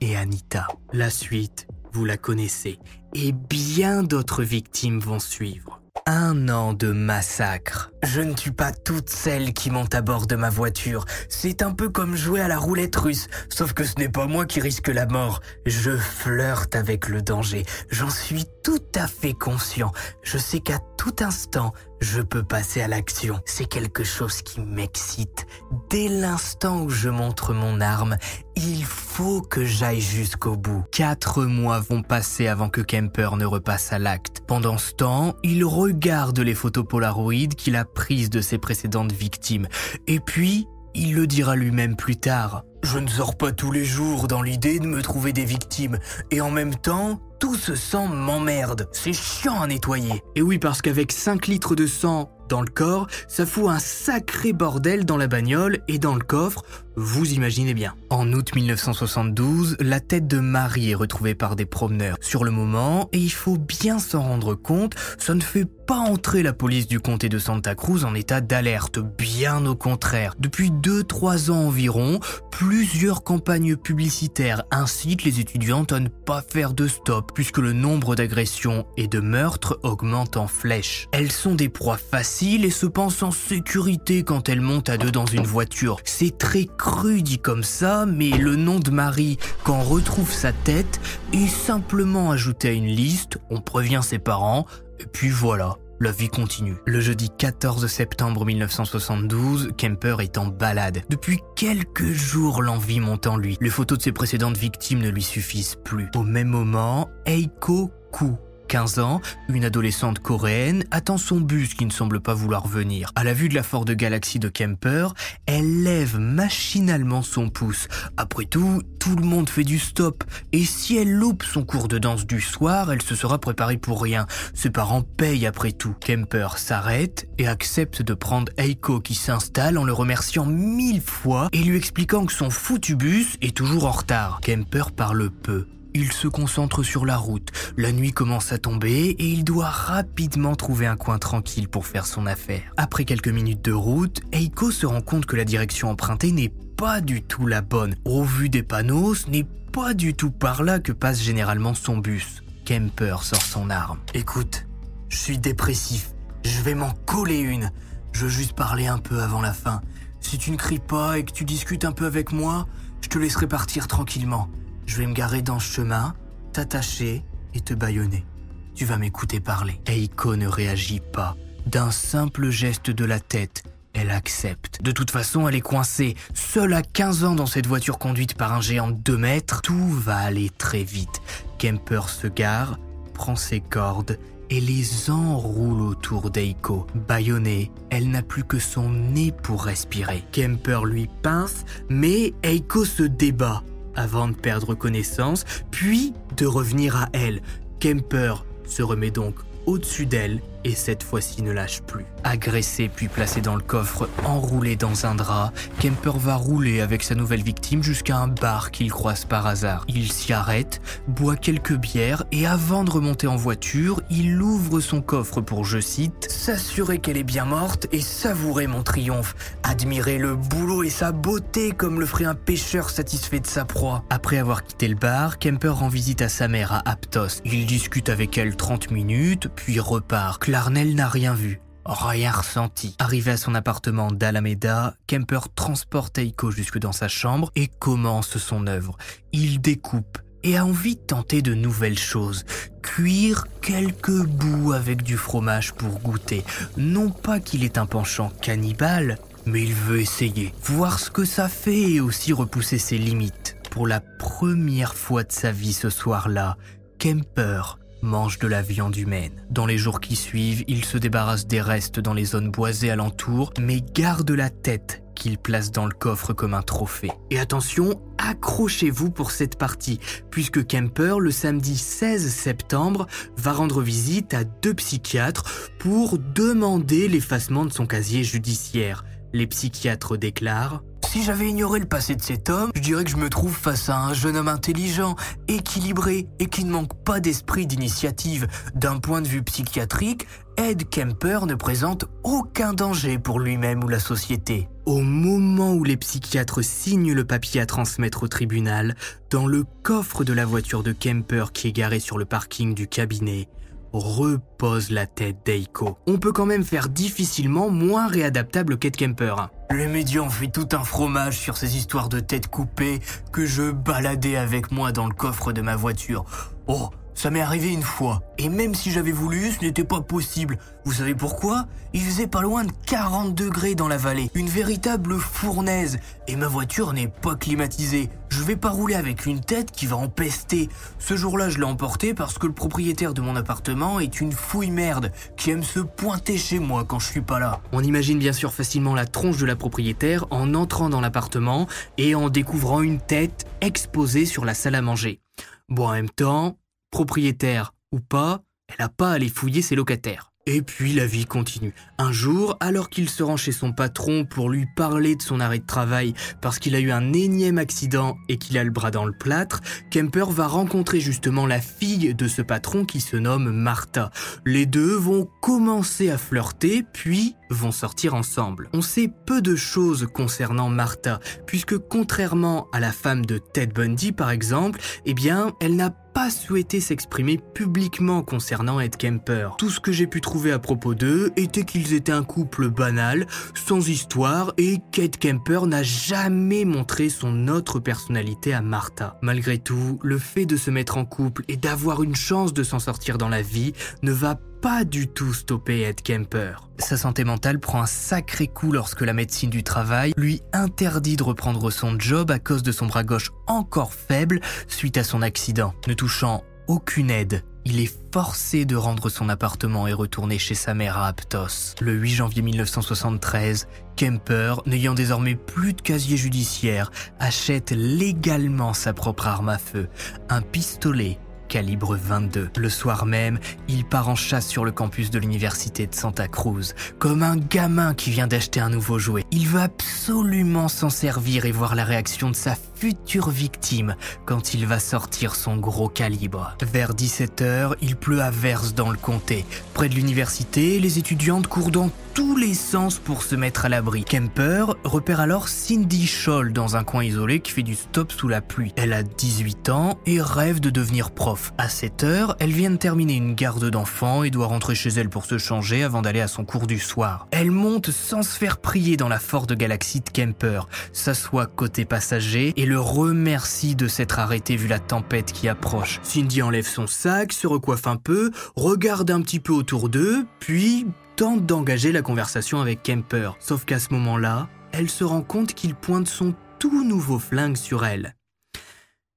et Anita. La suite, vous la connaissez, et bien d'autres victimes vont suivre un an de massacre. Je ne tue pas toutes celles qui montent à bord de ma voiture. C'est un peu comme jouer à la roulette russe, sauf que ce n'est pas moi qui risque la mort. Je flirte avec le danger. J'en suis tout à fait conscient. Je sais qu'à tout instant, je peux passer à l'action. C'est quelque chose qui m'excite. Dès l'instant où je montre mon arme, il faut que j'aille jusqu'au bout. Quatre mois vont passer avant que Kemper ne repasse à l'acte. Pendant ce temps, il regarde les photos Polaroid qu'il a prises de ses précédentes victimes. Et puis, il le dira lui-même plus tard. Je ne sors pas tous les jours dans l'idée de me trouver des victimes. Et en même temps, tout ce sang m'emmerde. C'est chiant à nettoyer. Et oui, parce qu'avec 5 litres de sang dans le corps, ça fout un sacré bordel dans la bagnole et dans le coffre, vous imaginez bien. En août 1972, la tête de Marie est retrouvée par des promeneurs. Sur le moment, et il faut bien s'en rendre compte, ça ne fait pas entrer la police du comté de Santa Cruz en état d'alerte, bien au contraire. Depuis 2-3 ans environ, plusieurs campagnes publicitaires incitent les étudiantes à ne pas faire de stop, puisque le nombre d'agressions et de meurtres augmente en flèche. Elles sont des proies faciles et se pensent en sécurité quand elles montent à deux dans une voiture. C'est très cru dit comme ça, mais le nom de Marie, quand retrouve sa tête, est simplement ajouté à une liste, on prévient ses parents, puis voilà. La vie continue. Le jeudi 14 septembre 1972, Kemper est en balade. Depuis quelques jours, l'envie monte en lui. Les photos de ses précédentes victimes ne lui suffisent plus. Au même moment, Eiko Ku, 15 ans, une adolescente coréenne attend son bus qui ne semble pas vouloir venir. À la vue de la Ford Galaxy de Kemper, elle lève machinalement son pouce. Après tout, tout le monde fait du stop. Et si elle loupe son cours de danse du soir, elle se sera préparée pour rien. Ses parents payent après tout. Kemper s'arrête et accepte de prendre Eiko qui s'installe en le remerciant mille fois et lui expliquant que son foutu bus est toujours en retard. Kemper parle peu. Il se concentre sur la route. La nuit commence à tomber et il doit rapidement trouver un coin tranquille pour faire son affaire. Après quelques minutes de route, Eiko se rend compte que la direction empruntée n'est pas du tout la bonne. Au vu des panneaux, ce n'est pas du tout par là que passe généralement son bus. Kemper sort son arme. Écoute, je suis dépressif. Je vais m'en coller une. Je veux juste parler un peu avant la fin. Si tu ne cries pas et que tu discutes un peu avec moi, je te laisserai partir tranquillement. Je vais me garer dans ce chemin, t'attacher et te bâillonner. Tu vas m'écouter parler. Eiko ne réagit pas. D'un simple geste de la tête, elle accepte. De toute façon, elle est coincée. Seule à 15 ans dans cette voiture conduite par un géant de 2 mètres, tout va aller très vite. Kemper se gare, prend ses cordes et les enroule autour d'Eiko. Bâillonnée, elle n'a plus que son nez pour respirer. Kemper lui pince, mais Eiko se débat avant de perdre connaissance, puis de revenir à elle. Kemper se remet donc au-dessus d'elle et cette fois-ci ne lâche plus. Agressé puis placé dans le coffre, enroulé dans un drap, Kemper va rouler avec sa nouvelle victime jusqu'à un bar qu'il croise par hasard. Il s'y arrête, boit quelques bières et avant de remonter en voiture, il ouvre son coffre pour, je cite, s'assurer qu'elle est bien morte et savourer mon triomphe, admirer le boulot et sa beauté comme le ferait un pêcheur satisfait de sa proie. Après avoir quitté le bar, Kemper rend visite à sa mère à Aptos. Il discute avec elle 30 minutes, puis repart. Clarnell n'a rien vu, rien ressenti. Arrivé à son appartement d'Alameda, Kemper transporte Eiko jusque dans sa chambre et commence son œuvre. Il découpe et a envie de tenter de nouvelles choses. Cuire quelques bouts avec du fromage pour goûter. Non pas qu'il ait un penchant cannibale, mais il veut essayer. Voir ce que ça fait et aussi repousser ses limites. Pour la première fois de sa vie ce soir-là, Kemper mange de la viande humaine. Dans les jours qui suivent, il se débarrasse des restes dans les zones boisées alentour, mais garde la tête qu'il place dans le coffre comme un trophée. Et attention, accrochez-vous pour cette partie, puisque Kemper, le samedi 16 septembre, va rendre visite à deux psychiatres pour demander l'effacement de son casier judiciaire. Les psychiatres déclarent si j'avais ignoré le passé de cet homme, je dirais que je me trouve face à un jeune homme intelligent, équilibré et qui ne manque pas d'esprit d'initiative. D'un point de vue psychiatrique, Ed Kemper ne présente aucun danger pour lui-même ou la société. Au moment où les psychiatres signent le papier à transmettre au tribunal, dans le coffre de la voiture de Kemper qui est garée sur le parking du cabinet, repose la tête d'Eiko. On peut quand même faire difficilement moins réadaptable qu'Ed Kemper. Les médias ont fait tout un fromage sur ces histoires de têtes coupées que je baladais avec moi dans le coffre de ma voiture. Oh, Ça m'est arrivé une fois. Et même si j'avais voulu, ce n'était pas possible. Vous savez pourquoi? Il faisait pas loin de 40 degrés dans la vallée. Une véritable fournaise. Et ma voiture n'est pas climatisée. Je vais pas rouler avec une tête qui va empester. Ce jour-là, je l'ai emporté parce que le propriétaire de mon appartement est une fouille merde qui aime se pointer chez moi quand je suis pas là. On imagine bien sûr facilement la tronche de la propriétaire en entrant dans l'appartement et en découvrant une tête exposée sur la salle à manger. Bon, en même temps, propriétaire ou pas, elle n'a pas à aller fouiller ses locataires. Et puis la vie continue. Un jour, alors qu'il se rend chez son patron pour lui parler de son arrêt de travail parce qu'il a eu un énième accident et qu'il a le bras dans le plâtre, Kemper va rencontrer justement la fille de ce patron qui se nomme Martha. Les deux vont commencer à flirter puis vont sortir ensemble. On sait peu de choses concernant Martha puisque contrairement à la femme de Ted Bundy par exemple, eh bien, elle n'a pas souhaité s'exprimer publiquement concernant Ed Kemper. Tout ce que j'ai pu trouver à propos d'eux était qu'ils étaient un couple banal, sans histoire, et qu'Ed Kemper n'a jamais montré son autre personnalité à Martha. Malgré tout, le fait de se mettre en couple et d'avoir une chance de s'en sortir dans la vie ne va pas du tout stopper Ed Kemper. Sa santé mentale prend un sacré coup lorsque la médecine du travail lui interdit de reprendre son job à cause de son bras gauche encore faible suite à son accident. Ne touchant aucune aide, il est forcé de rendre son appartement et retourner chez sa mère à Aptos. Le 8 janvier 1973, Kemper, n'ayant désormais plus de casier judiciaire, achète légalement sa propre arme à feu, un pistolet calibre 22. Le soir même, il part en chasse sur le campus de l'université de Santa Cruz, comme un gamin qui vient d'acheter un nouveau jouet. Il veut absolument s'en servir et voir la réaction de sa future victime quand il va sortir son gros calibre. Vers 17h, il pleut à verse dans le comté. Près de l'université, les étudiantes courent dans tous les sens pour se mettre à l'abri. Kemper repère alors Cindy Scholl dans un coin isolé qui fait du stop sous la pluie. Elle a 18 ans et rêve de devenir prof. À 7 heure, elle vient de terminer une garde d'enfants et doit rentrer chez elle pour se changer avant d'aller à son cours du soir. Elle monte sans se faire prier dans la Ford Galaxy de Kemper, s'assoit côté passager et le remercie de s'être arrêté vu la tempête qui approche. Cindy enlève son sac, se recoiffe un peu, regarde un petit peu autour d'eux, puis tente d'engager la conversation avec Kemper. Sauf qu'à ce moment-là, elle se rend compte qu'il pointe son tout nouveau flingue sur elle.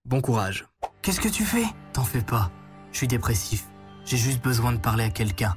Bon courage. Qu'est-ce que tu fais? T'en fais pas. Je suis dépressif. J'ai juste besoin de parler à quelqu'un.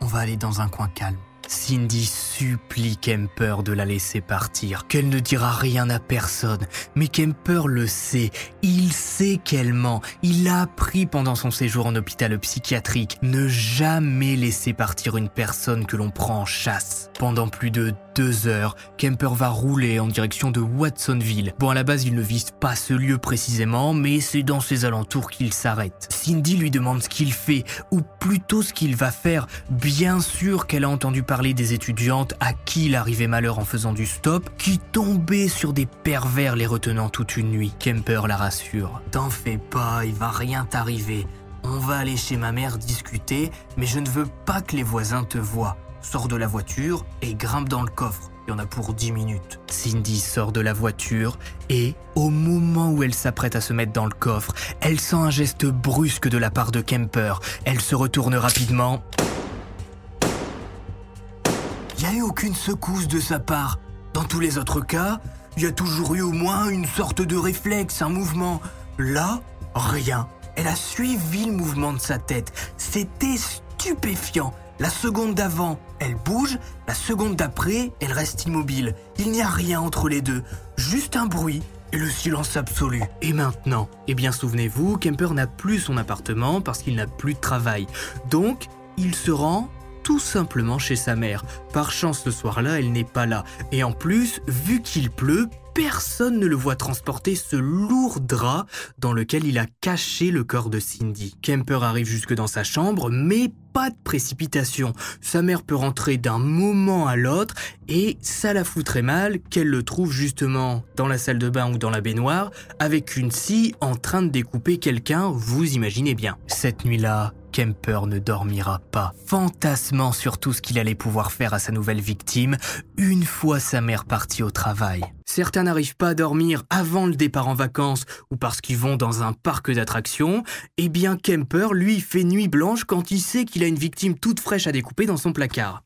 On va aller dans un coin calme. Cindy supplie Kemper de la laisser partir, qu'elle ne dira rien à personne. Mais Kemper le sait, il sait qu'elle ment, il l'a appris pendant son séjour en hôpital psychiatrique. Ne jamais laisser partir une personne que l'on prend en chasse. Pendant plus de deux heures, Kemper va rouler en direction de Watsonville. Bon, à la base, il ne vise pas ce lieu précisément, mais c'est dans ses alentours qu'il s'arrête. Cindy lui demande ce qu'il fait, ou plutôt ce qu'il va faire. Bien sûr qu'elle a entendu parler des étudiantes à qui il arrivait malheur en faisant du stop, qui tombaient sur des pervers les retenant toute une nuit. Kemper la rassure. T'en fais pas, il va rien t'arriver. On va aller chez ma mère discuter, mais je ne veux pas que les voisins te voient sort de la voiture et grimpe dans le coffre. Il y en a pour 10 minutes. Cindy sort de la voiture et, au moment où elle s'apprête à se mettre dans le coffre, elle sent un geste brusque de la part de Kemper. Elle se retourne rapidement. Il n'y a eu aucune secousse de sa part. Dans tous les autres cas, il y a toujours eu au moins une sorte de réflexe, un mouvement. Là, rien. Elle a suivi le mouvement de sa tête. C'était stupéfiant. La seconde d'avant, elle bouge, la seconde d'après, elle reste immobile. Il n'y a rien entre les deux, juste un bruit et le silence absolu. Et maintenant Eh bien souvenez-vous, Kemper n'a plus son appartement parce qu'il n'a plus de travail. Donc, il se rend tout simplement chez sa mère. Par chance, ce soir-là, elle n'est pas là. Et en plus, vu qu'il pleut, personne ne le voit transporter ce lourd drap dans lequel il a caché le corps de Cindy. Kemper arrive jusque dans sa chambre, mais pas de précipitation. Sa mère peut rentrer d'un moment à l'autre et ça la fout très mal qu'elle le trouve justement dans la salle de bain ou dans la baignoire avec une scie en train de découper quelqu'un, vous imaginez bien. Cette nuit-là, Kemper ne dormira pas, fantasmant sur tout ce qu'il allait pouvoir faire à sa nouvelle victime une fois sa mère partie au travail. Certains n'arrivent pas à dormir avant le départ en vacances ou parce qu'ils vont dans un parc d'attractions. Eh bien, Kemper, lui, fait nuit blanche quand il sait qu'il a une victime toute fraîche à découper dans son placard.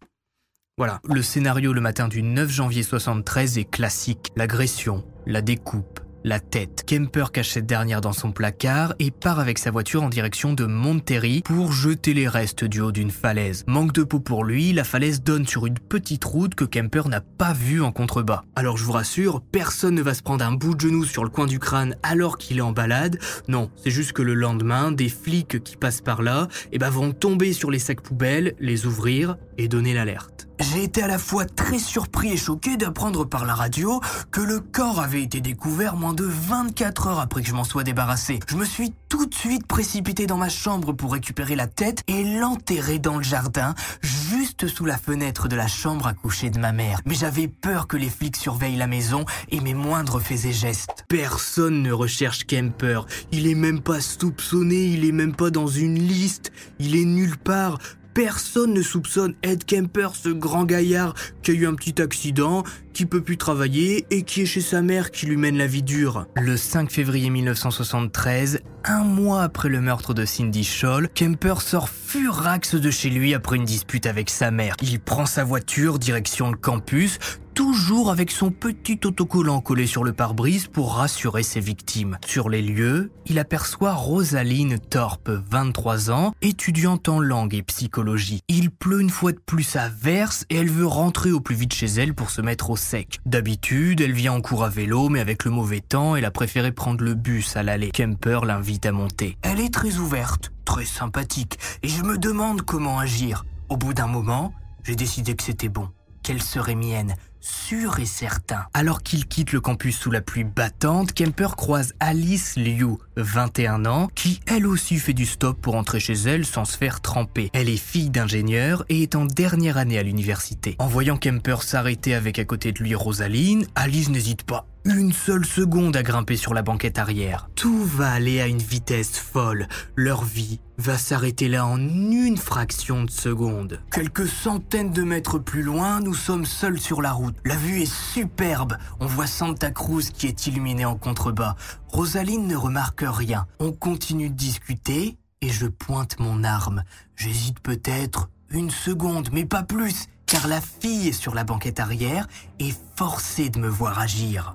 Voilà, le scénario le matin du 9 janvier 73 est classique. L'agression, la découpe, la tête. Kemper cache cette dernière dans son placard et part avec sa voiture en direction de Monterrey pour jeter les restes du haut d'une falaise. Manque de peau pour lui, la falaise donne sur une petite route que Kemper n'a pas vue en contrebas. Alors je vous rassure, personne ne va se prendre un bout de genou sur le coin du crâne alors qu'il est en balade. Non, c'est juste que le lendemain, des flics qui passent par là eh ben, vont tomber sur les sacs poubelles, les ouvrir et donner l'alerte. J'ai été à la fois très surpris et choqué d'apprendre par la radio que le corps avait été découvert moins de 24 heures après que je m'en sois débarrassé. Je me suis tout de suite précipité dans ma chambre pour récupérer la tête et l'enterrer dans le jardin, juste sous la fenêtre de la chambre à coucher de ma mère. Mais j'avais peur que les flics surveillent la maison et mes moindres faits et gestes. Personne ne recherche Kemper. Il est même pas soupçonné, il est même pas dans une liste, il est nulle part. Personne ne soupçonne Ed Kemper, ce grand gaillard qui a eu un petit accident, qui peut plus travailler et qui est chez sa mère qui lui mène la vie dure. Le 5 février 1973, un mois après le meurtre de Cindy Scholl, Kemper sort furax de chez lui après une dispute avec sa mère. Il prend sa voiture direction le campus, toujours avec son petit autocollant collé sur le pare-brise pour rassurer ses victimes. Sur les lieux, il aperçoit Rosaline Thorpe, 23 ans, étudiante en langue et psychologie. Il pleut une fois de plus à verse et elle veut rentrer au plus vite chez elle pour se mettre au sec. D'habitude, elle vient en cours à vélo, mais avec le mauvais temps, elle a préféré prendre le bus à l'aller. Kemper l'invite à monter. Elle est très ouverte, très sympathique, et je me demande comment agir. Au bout d'un moment, j'ai décidé que c'était bon, qu'elle serait mienne, sûr et certain. Alors qu'il quitte le campus sous la pluie battante, Kemper croise Alice Liu, 21 ans, qui elle aussi fait du stop pour entrer chez elle sans se faire tremper. Elle est fille d'ingénieur et est en dernière année à l'université. En voyant Kemper s'arrêter avec à côté de lui Rosaline, Alice n'hésite pas une seule seconde à grimper sur la banquette arrière. Tout va aller à une vitesse folle. Leur vie va s'arrêter là en une fraction de seconde. Quelques centaines de mètres plus loin, nous sommes seuls sur la route. La vue est superbe. On voit Santa Cruz qui est illuminée en contrebas. Rosaline ne remarque rien. On continue de discuter et je pointe mon arme. J'hésite peut-être une seconde, mais pas plus car la fille sur la banquette arrière est forcée de me voir agir.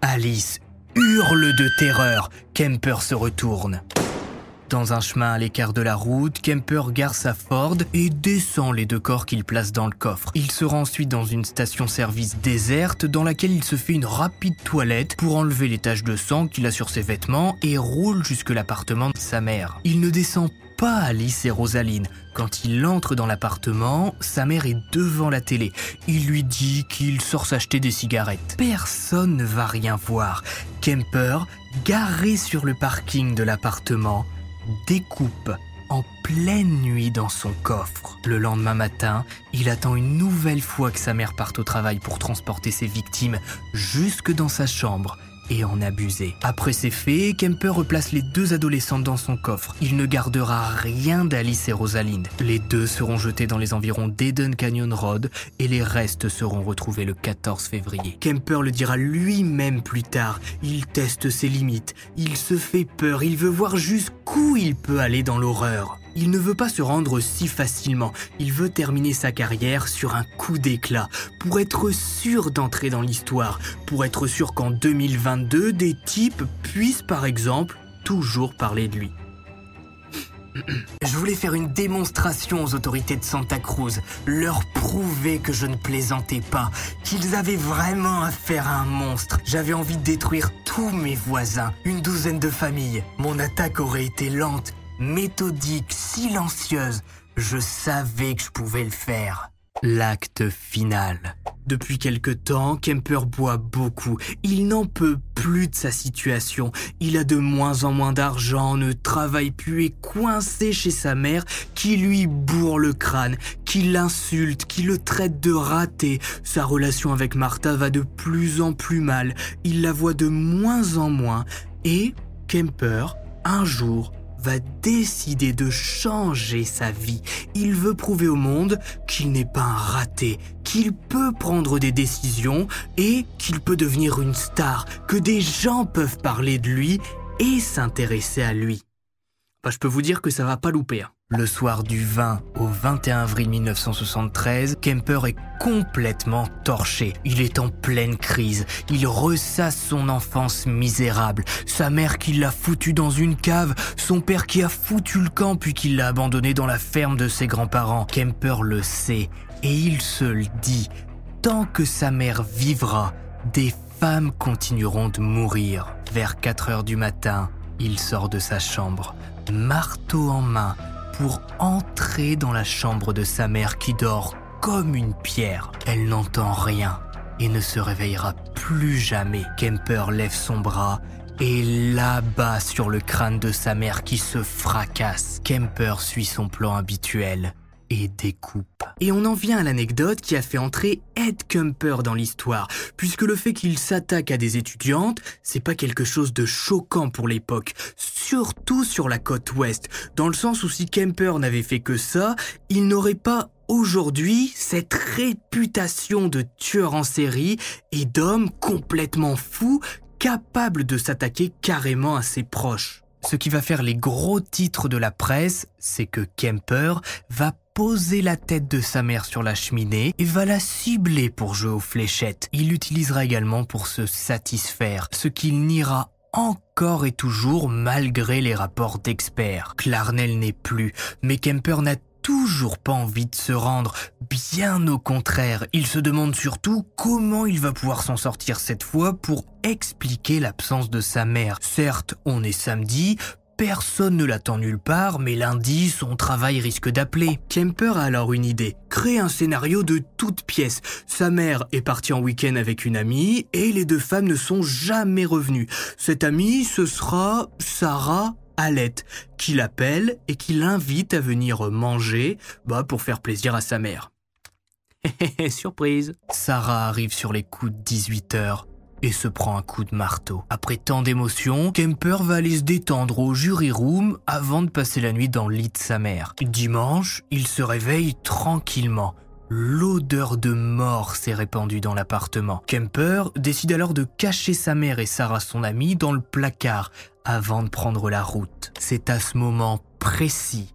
Alice hurle de terreur. Kemper se retourne. Dans un chemin à l'écart de la route, Kemper gare sa Ford et descend les deux corps qu'il place dans le coffre. Il se rend ensuite dans une station-service déserte dans laquelle il se fait une rapide toilette pour enlever les taches de sang qu'il a sur ses vêtements et roule jusque l'appartement de sa mère. Il ne descend pas Alice et Rosaline. Quand il entre dans l'appartement, sa mère est devant la télé. Il lui dit qu'il sort s'acheter des cigarettes. Personne ne va rien voir. Kemper, garé sur le parking de l'appartement, découpe en pleine nuit dans son coffre. Le lendemain matin, il attend une nouvelle fois que sa mère parte au travail pour transporter ses victimes jusque dans sa chambre et en abuser. Après ces faits, Kemper replace les deux adolescentes dans son coffre. Il ne gardera rien d'Alice et Rosaline. Les deux seront jetés dans les environs d'Eden Canyon Road et les restes seront retrouvés le 14 février. Kemper le dira lui-même plus tard. Il teste ses limites. Il se fait peur. Il veut voir jusqu'où il peut aller dans l'horreur. Il ne veut pas se rendre si facilement, il veut terminer sa carrière sur un coup d'éclat, pour être sûr d'entrer dans l'histoire, pour être sûr qu'en 2022, des types puissent par exemple toujours parler de lui. Je voulais faire une démonstration aux autorités de Santa Cruz, leur prouver que je ne plaisantais pas, qu'ils avaient vraiment affaire à un monstre. J'avais envie de détruire tous mes voisins, une douzaine de familles. Mon attaque aurait été lente, méthodique, silencieuse, je savais que je pouvais le faire. L'acte final. Depuis quelque temps, Kemper boit beaucoup. Il n'en peut plus de sa situation. Il a de moins en moins d'argent, ne travaille plus et coincé chez sa mère qui lui bourre le crâne, qui l'insulte, qui le traite de raté. Sa relation avec Martha va de plus en plus mal. Il la voit de moins en moins et Kemper, un jour, va décider de changer sa vie. Il veut prouver au monde qu'il n'est pas un raté, qu'il peut prendre des décisions et qu'il peut devenir une star, que des gens peuvent parler de lui et s'intéresser à lui. Bah, je peux vous dire que ça va pas louper. Hein. Le soir du 20 au 21 avril 1973, Kemper est complètement torché. Il est en pleine crise. Il ressasse son enfance misérable. Sa mère qui l'a foutu dans une cave. Son père qui a foutu le camp puis qui l'a abandonné dans la ferme de ses grands-parents. Kemper le sait et il se le dit. Tant que sa mère vivra, des femmes continueront de mourir. Vers 4 heures du matin, il sort de sa chambre, marteau en main pour entrer dans la chambre de sa mère qui dort comme une pierre. Elle n'entend rien et ne se réveillera plus jamais. Kemper lève son bras et là-bas sur le crâne de sa mère qui se fracasse. Kemper suit son plan habituel et on en vient à l'anecdote qui a fait entrer Ed Kemper dans l'histoire, puisque le fait qu'il s'attaque à des étudiantes, c'est pas quelque chose de choquant pour l'époque, surtout sur la côte ouest, dans le sens où si Kemper n'avait fait que ça, il n'aurait pas aujourd'hui cette réputation de tueur en série et d'homme complètement fou, capable de s'attaquer carrément à ses proches. Ce qui va faire les gros titres de la presse, c'est que Kemper va poser la tête de sa mère sur la cheminée et va la cibler pour jouer aux fléchettes. Il l'utilisera également pour se satisfaire, ce qu'il niera encore et toujours malgré les rapports d'experts. Clarnell n'est plus, mais Kemper n'a toujours pas envie de se rendre, bien au contraire, il se demande surtout comment il va pouvoir s'en sortir cette fois pour expliquer l'absence de sa mère. Certes, on est samedi, Personne ne l'attend nulle part, mais lundi, son travail risque d'appeler. Kemper a alors une idée. Créer un scénario de toutes pièces. Sa mère est partie en week-end avec une amie et les deux femmes ne sont jamais revenues. Cette amie, ce sera Sarah Alette, qui l'appelle et qui l'invite à venir manger bah, pour faire plaisir à sa mère. [LAUGHS] Surprise Sarah arrive sur les coups de 18 heures et se prend un coup de marteau. Après tant d'émotions, Kemper va aller se détendre au jury room avant de passer la nuit dans le lit de sa mère. Dimanche, il se réveille tranquillement. L'odeur de mort s'est répandue dans l'appartement. Kemper décide alors de cacher sa mère et Sarah son amie dans le placard avant de prendre la route. C'est à ce moment précis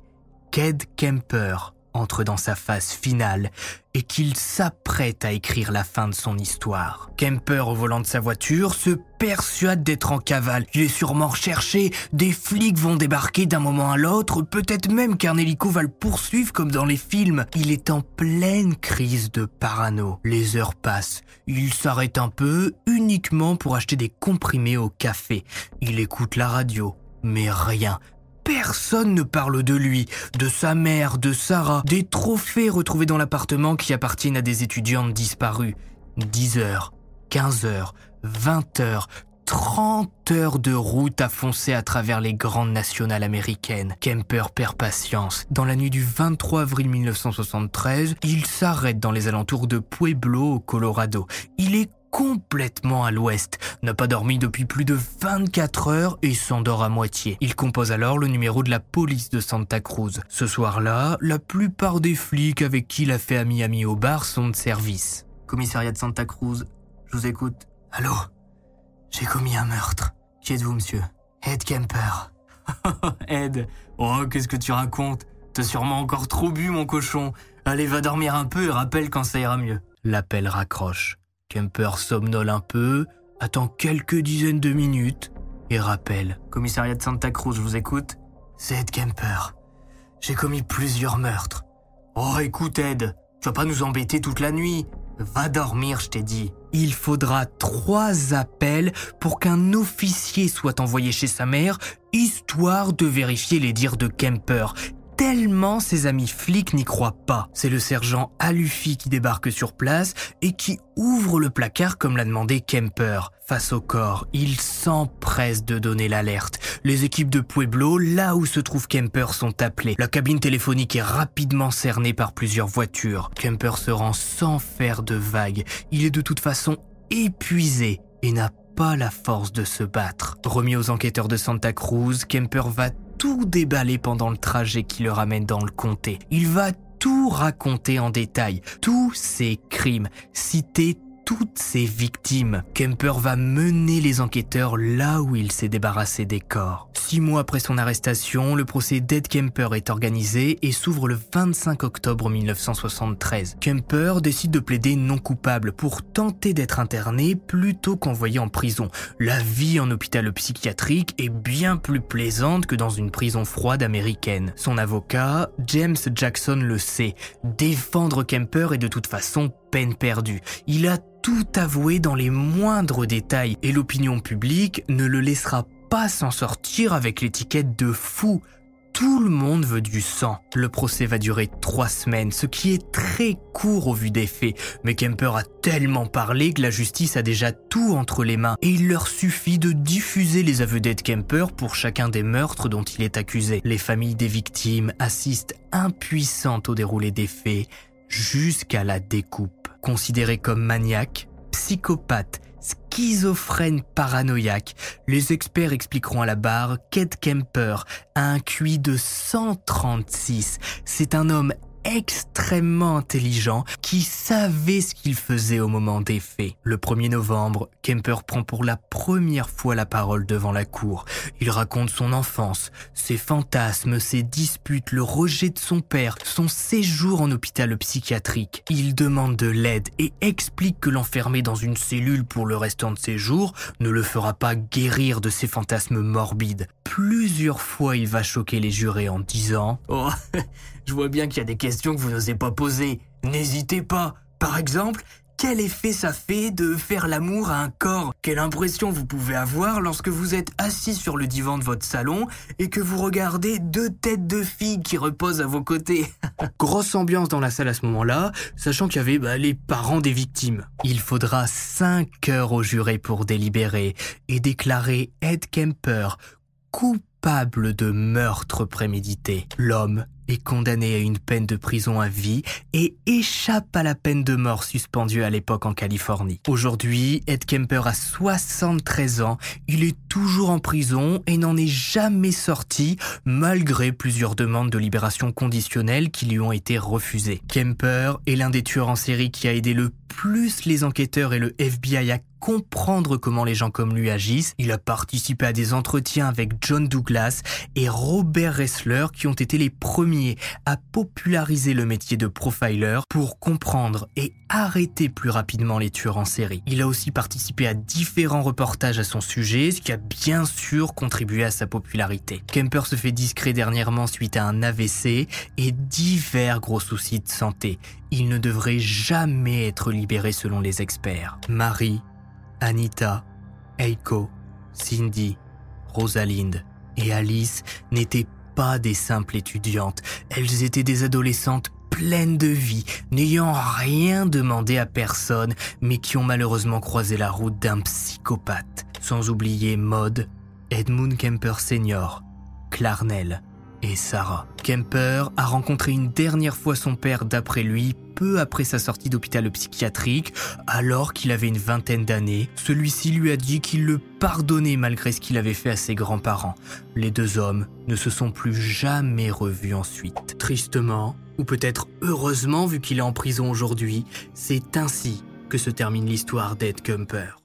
qu'Ed Kemper entre dans sa phase finale et qu'il s'apprête à écrire la fin de son histoire. Kemper, au volant de sa voiture, se persuade d'être en cavale. Il est sûrement recherché, des flics vont débarquer d'un moment à l'autre, peut-être même qu'un hélico va le poursuivre comme dans les films. Il est en pleine crise de parano. Les heures passent. Il s'arrête un peu, uniquement pour acheter des comprimés au café. Il écoute la radio, mais rien, Personne ne parle de lui, de sa mère, de Sarah, des trophées retrouvés dans l'appartement qui appartiennent à des étudiantes disparues. 10 heures, 15 heures, 20 heures, 30 heures de route à foncer à travers les grandes nationales américaines. Kemper perd patience. Dans la nuit du 23 avril 1973, il s'arrête dans les alentours de Pueblo au Colorado. Il est complètement à l'ouest, n'a pas dormi depuis plus de 24 heures et s'endort à moitié. Il compose alors le numéro de la police de Santa Cruz. Ce soir-là, la plupart des flics avec qui il a fait ami-ami au bar sont de service. Commissariat de Santa Cruz, je vous écoute. Allô? J'ai commis un meurtre. Qui êtes-vous, monsieur? Ed Kemper. [LAUGHS] Ed, oh, qu'est-ce que tu racontes? T'as sûrement encore trop bu, mon cochon. Allez, va dormir un peu et rappelle quand ça ira mieux. L'appel raccroche. Kemper somnole un peu, attend quelques dizaines de minutes et rappelle. Commissariat de Santa Cruz, je vous écoute C'est Ed Kemper. J'ai commis plusieurs meurtres. Oh, écoute Ed, tu vas pas nous embêter toute la nuit. Va dormir, je t'ai dit. Il faudra trois appels pour qu'un officier soit envoyé chez sa mère, histoire de vérifier les dires de Kemper tellement ses amis flics n'y croient pas. C'est le sergent Alufi qui débarque sur place et qui ouvre le placard comme l'a demandé Kemper. Face au corps, il s'empresse de donner l'alerte. Les équipes de Pueblo, là où se trouve Kemper, sont appelées. La cabine téléphonique est rapidement cernée par plusieurs voitures. Kemper se rend sans faire de vagues. Il est de toute façon épuisé et n'a pas la force de se battre. Remis aux enquêteurs de Santa Cruz, Kemper va tout déballer pendant le trajet qui le ramène dans le comté. Il va tout raconter en détail, tous ses crimes, citer toutes ses victimes. Kemper va mener les enquêteurs là où il s'est débarrassé des corps. Six mois après son arrestation, le procès d'Ed Kemper est organisé et s'ouvre le 25 octobre 1973. Kemper décide de plaider non coupable pour tenter d'être interné plutôt qu'envoyé en prison. La vie en hôpital psychiatrique est bien plus plaisante que dans une prison froide américaine. Son avocat, James Jackson le sait. Défendre Kemper est de toute façon peine perdue. Il a tout avoué dans les moindres détails et l'opinion publique ne le laissera pas s'en sortir avec l'étiquette de fou. Tout le monde veut du sang. Le procès va durer trois semaines, ce qui est très court au vu des faits. Mais Kemper a tellement parlé que la justice a déjà tout entre les mains et il leur suffit de diffuser les aveux d'Ed Kemper pour chacun des meurtres dont il est accusé. Les familles des victimes assistent impuissantes au déroulé des faits jusqu'à la découpe considéré comme maniaque, psychopathe, schizophrène paranoïaque, les experts expliqueront à la barre qu'Ed Kemper a un QI de 136. C'est un homme extrêmement intelligent qui savait ce qu'il faisait au moment des faits. Le 1er novembre, Kemper prend pour la première fois la parole devant la cour. Il raconte son enfance, ses fantasmes, ses disputes, le rejet de son père, son séjour en hôpital psychiatrique. Il demande de l'aide et explique que l'enfermer dans une cellule pour le restant de ses jours ne le fera pas guérir de ses fantasmes morbides. Plusieurs fois, il va choquer les jurés en disant Oh, [LAUGHS] je vois bien qu'il y a des que vous n'osez pas poser. N'hésitez pas. Par exemple, quel effet ça fait de faire l'amour à un corps? Quelle impression vous pouvez avoir lorsque vous êtes assis sur le divan de votre salon et que vous regardez deux têtes de filles qui reposent à vos côtés? [LAUGHS] Grosse ambiance dans la salle à ce moment-là, sachant qu'il y avait bah, les parents des victimes. Il faudra 5 heures au juré pour délibérer et déclarer Ed Kemper coupable de meurtre prémédité. L'homme est condamné à une peine de prison à vie et échappe à la peine de mort suspendue à l'époque en Californie. Aujourd'hui, Ed Kemper a 73 ans, il est toujours en prison et n'en est jamais sorti malgré plusieurs demandes de libération conditionnelle qui lui ont été refusées. Kemper est l'un des tueurs en série qui a aidé le plus les enquêteurs et le FBI à comprendre comment les gens comme lui agissent. Il a participé à des entretiens avec John Douglas et Robert Ressler qui ont été les premiers à populariser le métier de profiler pour comprendre et arrêter plus rapidement les tueurs en série. Il a aussi participé à différents reportages à son sujet, ce qui a bien sûr contribué à sa popularité. Kemper se fait discret dernièrement suite à un AVC et divers gros soucis de santé. Il ne devrait jamais être libéré selon les experts. Marie Anita, Eiko, Cindy, Rosalind et Alice n'étaient pas des simples étudiantes, elles étaient des adolescentes pleines de vie, n'ayant rien demandé à personne, mais qui ont malheureusement croisé la route d'un psychopathe. Sans oublier Maud, Edmund Kemper Sr., Clarnell et Sarah. Kemper a rencontré une dernière fois son père d'après lui peu après sa sortie d'hôpital psychiatrique, alors qu'il avait une vingtaine d'années. Celui-ci lui a dit qu'il le pardonnait malgré ce qu'il avait fait à ses grands-parents. Les deux hommes ne se sont plus jamais revus ensuite. Tristement, ou peut-être heureusement vu qu'il est en prison aujourd'hui, c'est ainsi que se termine l'histoire d'Ed Kemper.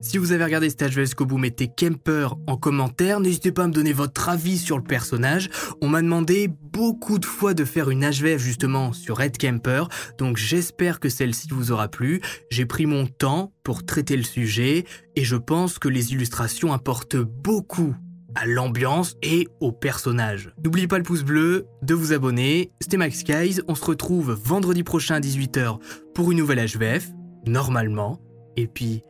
Si vous avez regardé Stage jusqu'au bout, mettez Kemper en commentaire. N'hésitez pas à me donner votre avis sur le personnage. On m'a demandé beaucoup de fois de faire une HVF justement sur Ed Kemper, donc j'espère que celle-ci vous aura plu. J'ai pris mon temps pour traiter le sujet et je pense que les illustrations apportent beaucoup à l'ambiance et au personnage. N'oubliez pas le pouce bleu, de vous abonner. C'était Max Guys, on se retrouve vendredi prochain à 18h pour une nouvelle HVF, normalement. Et puis,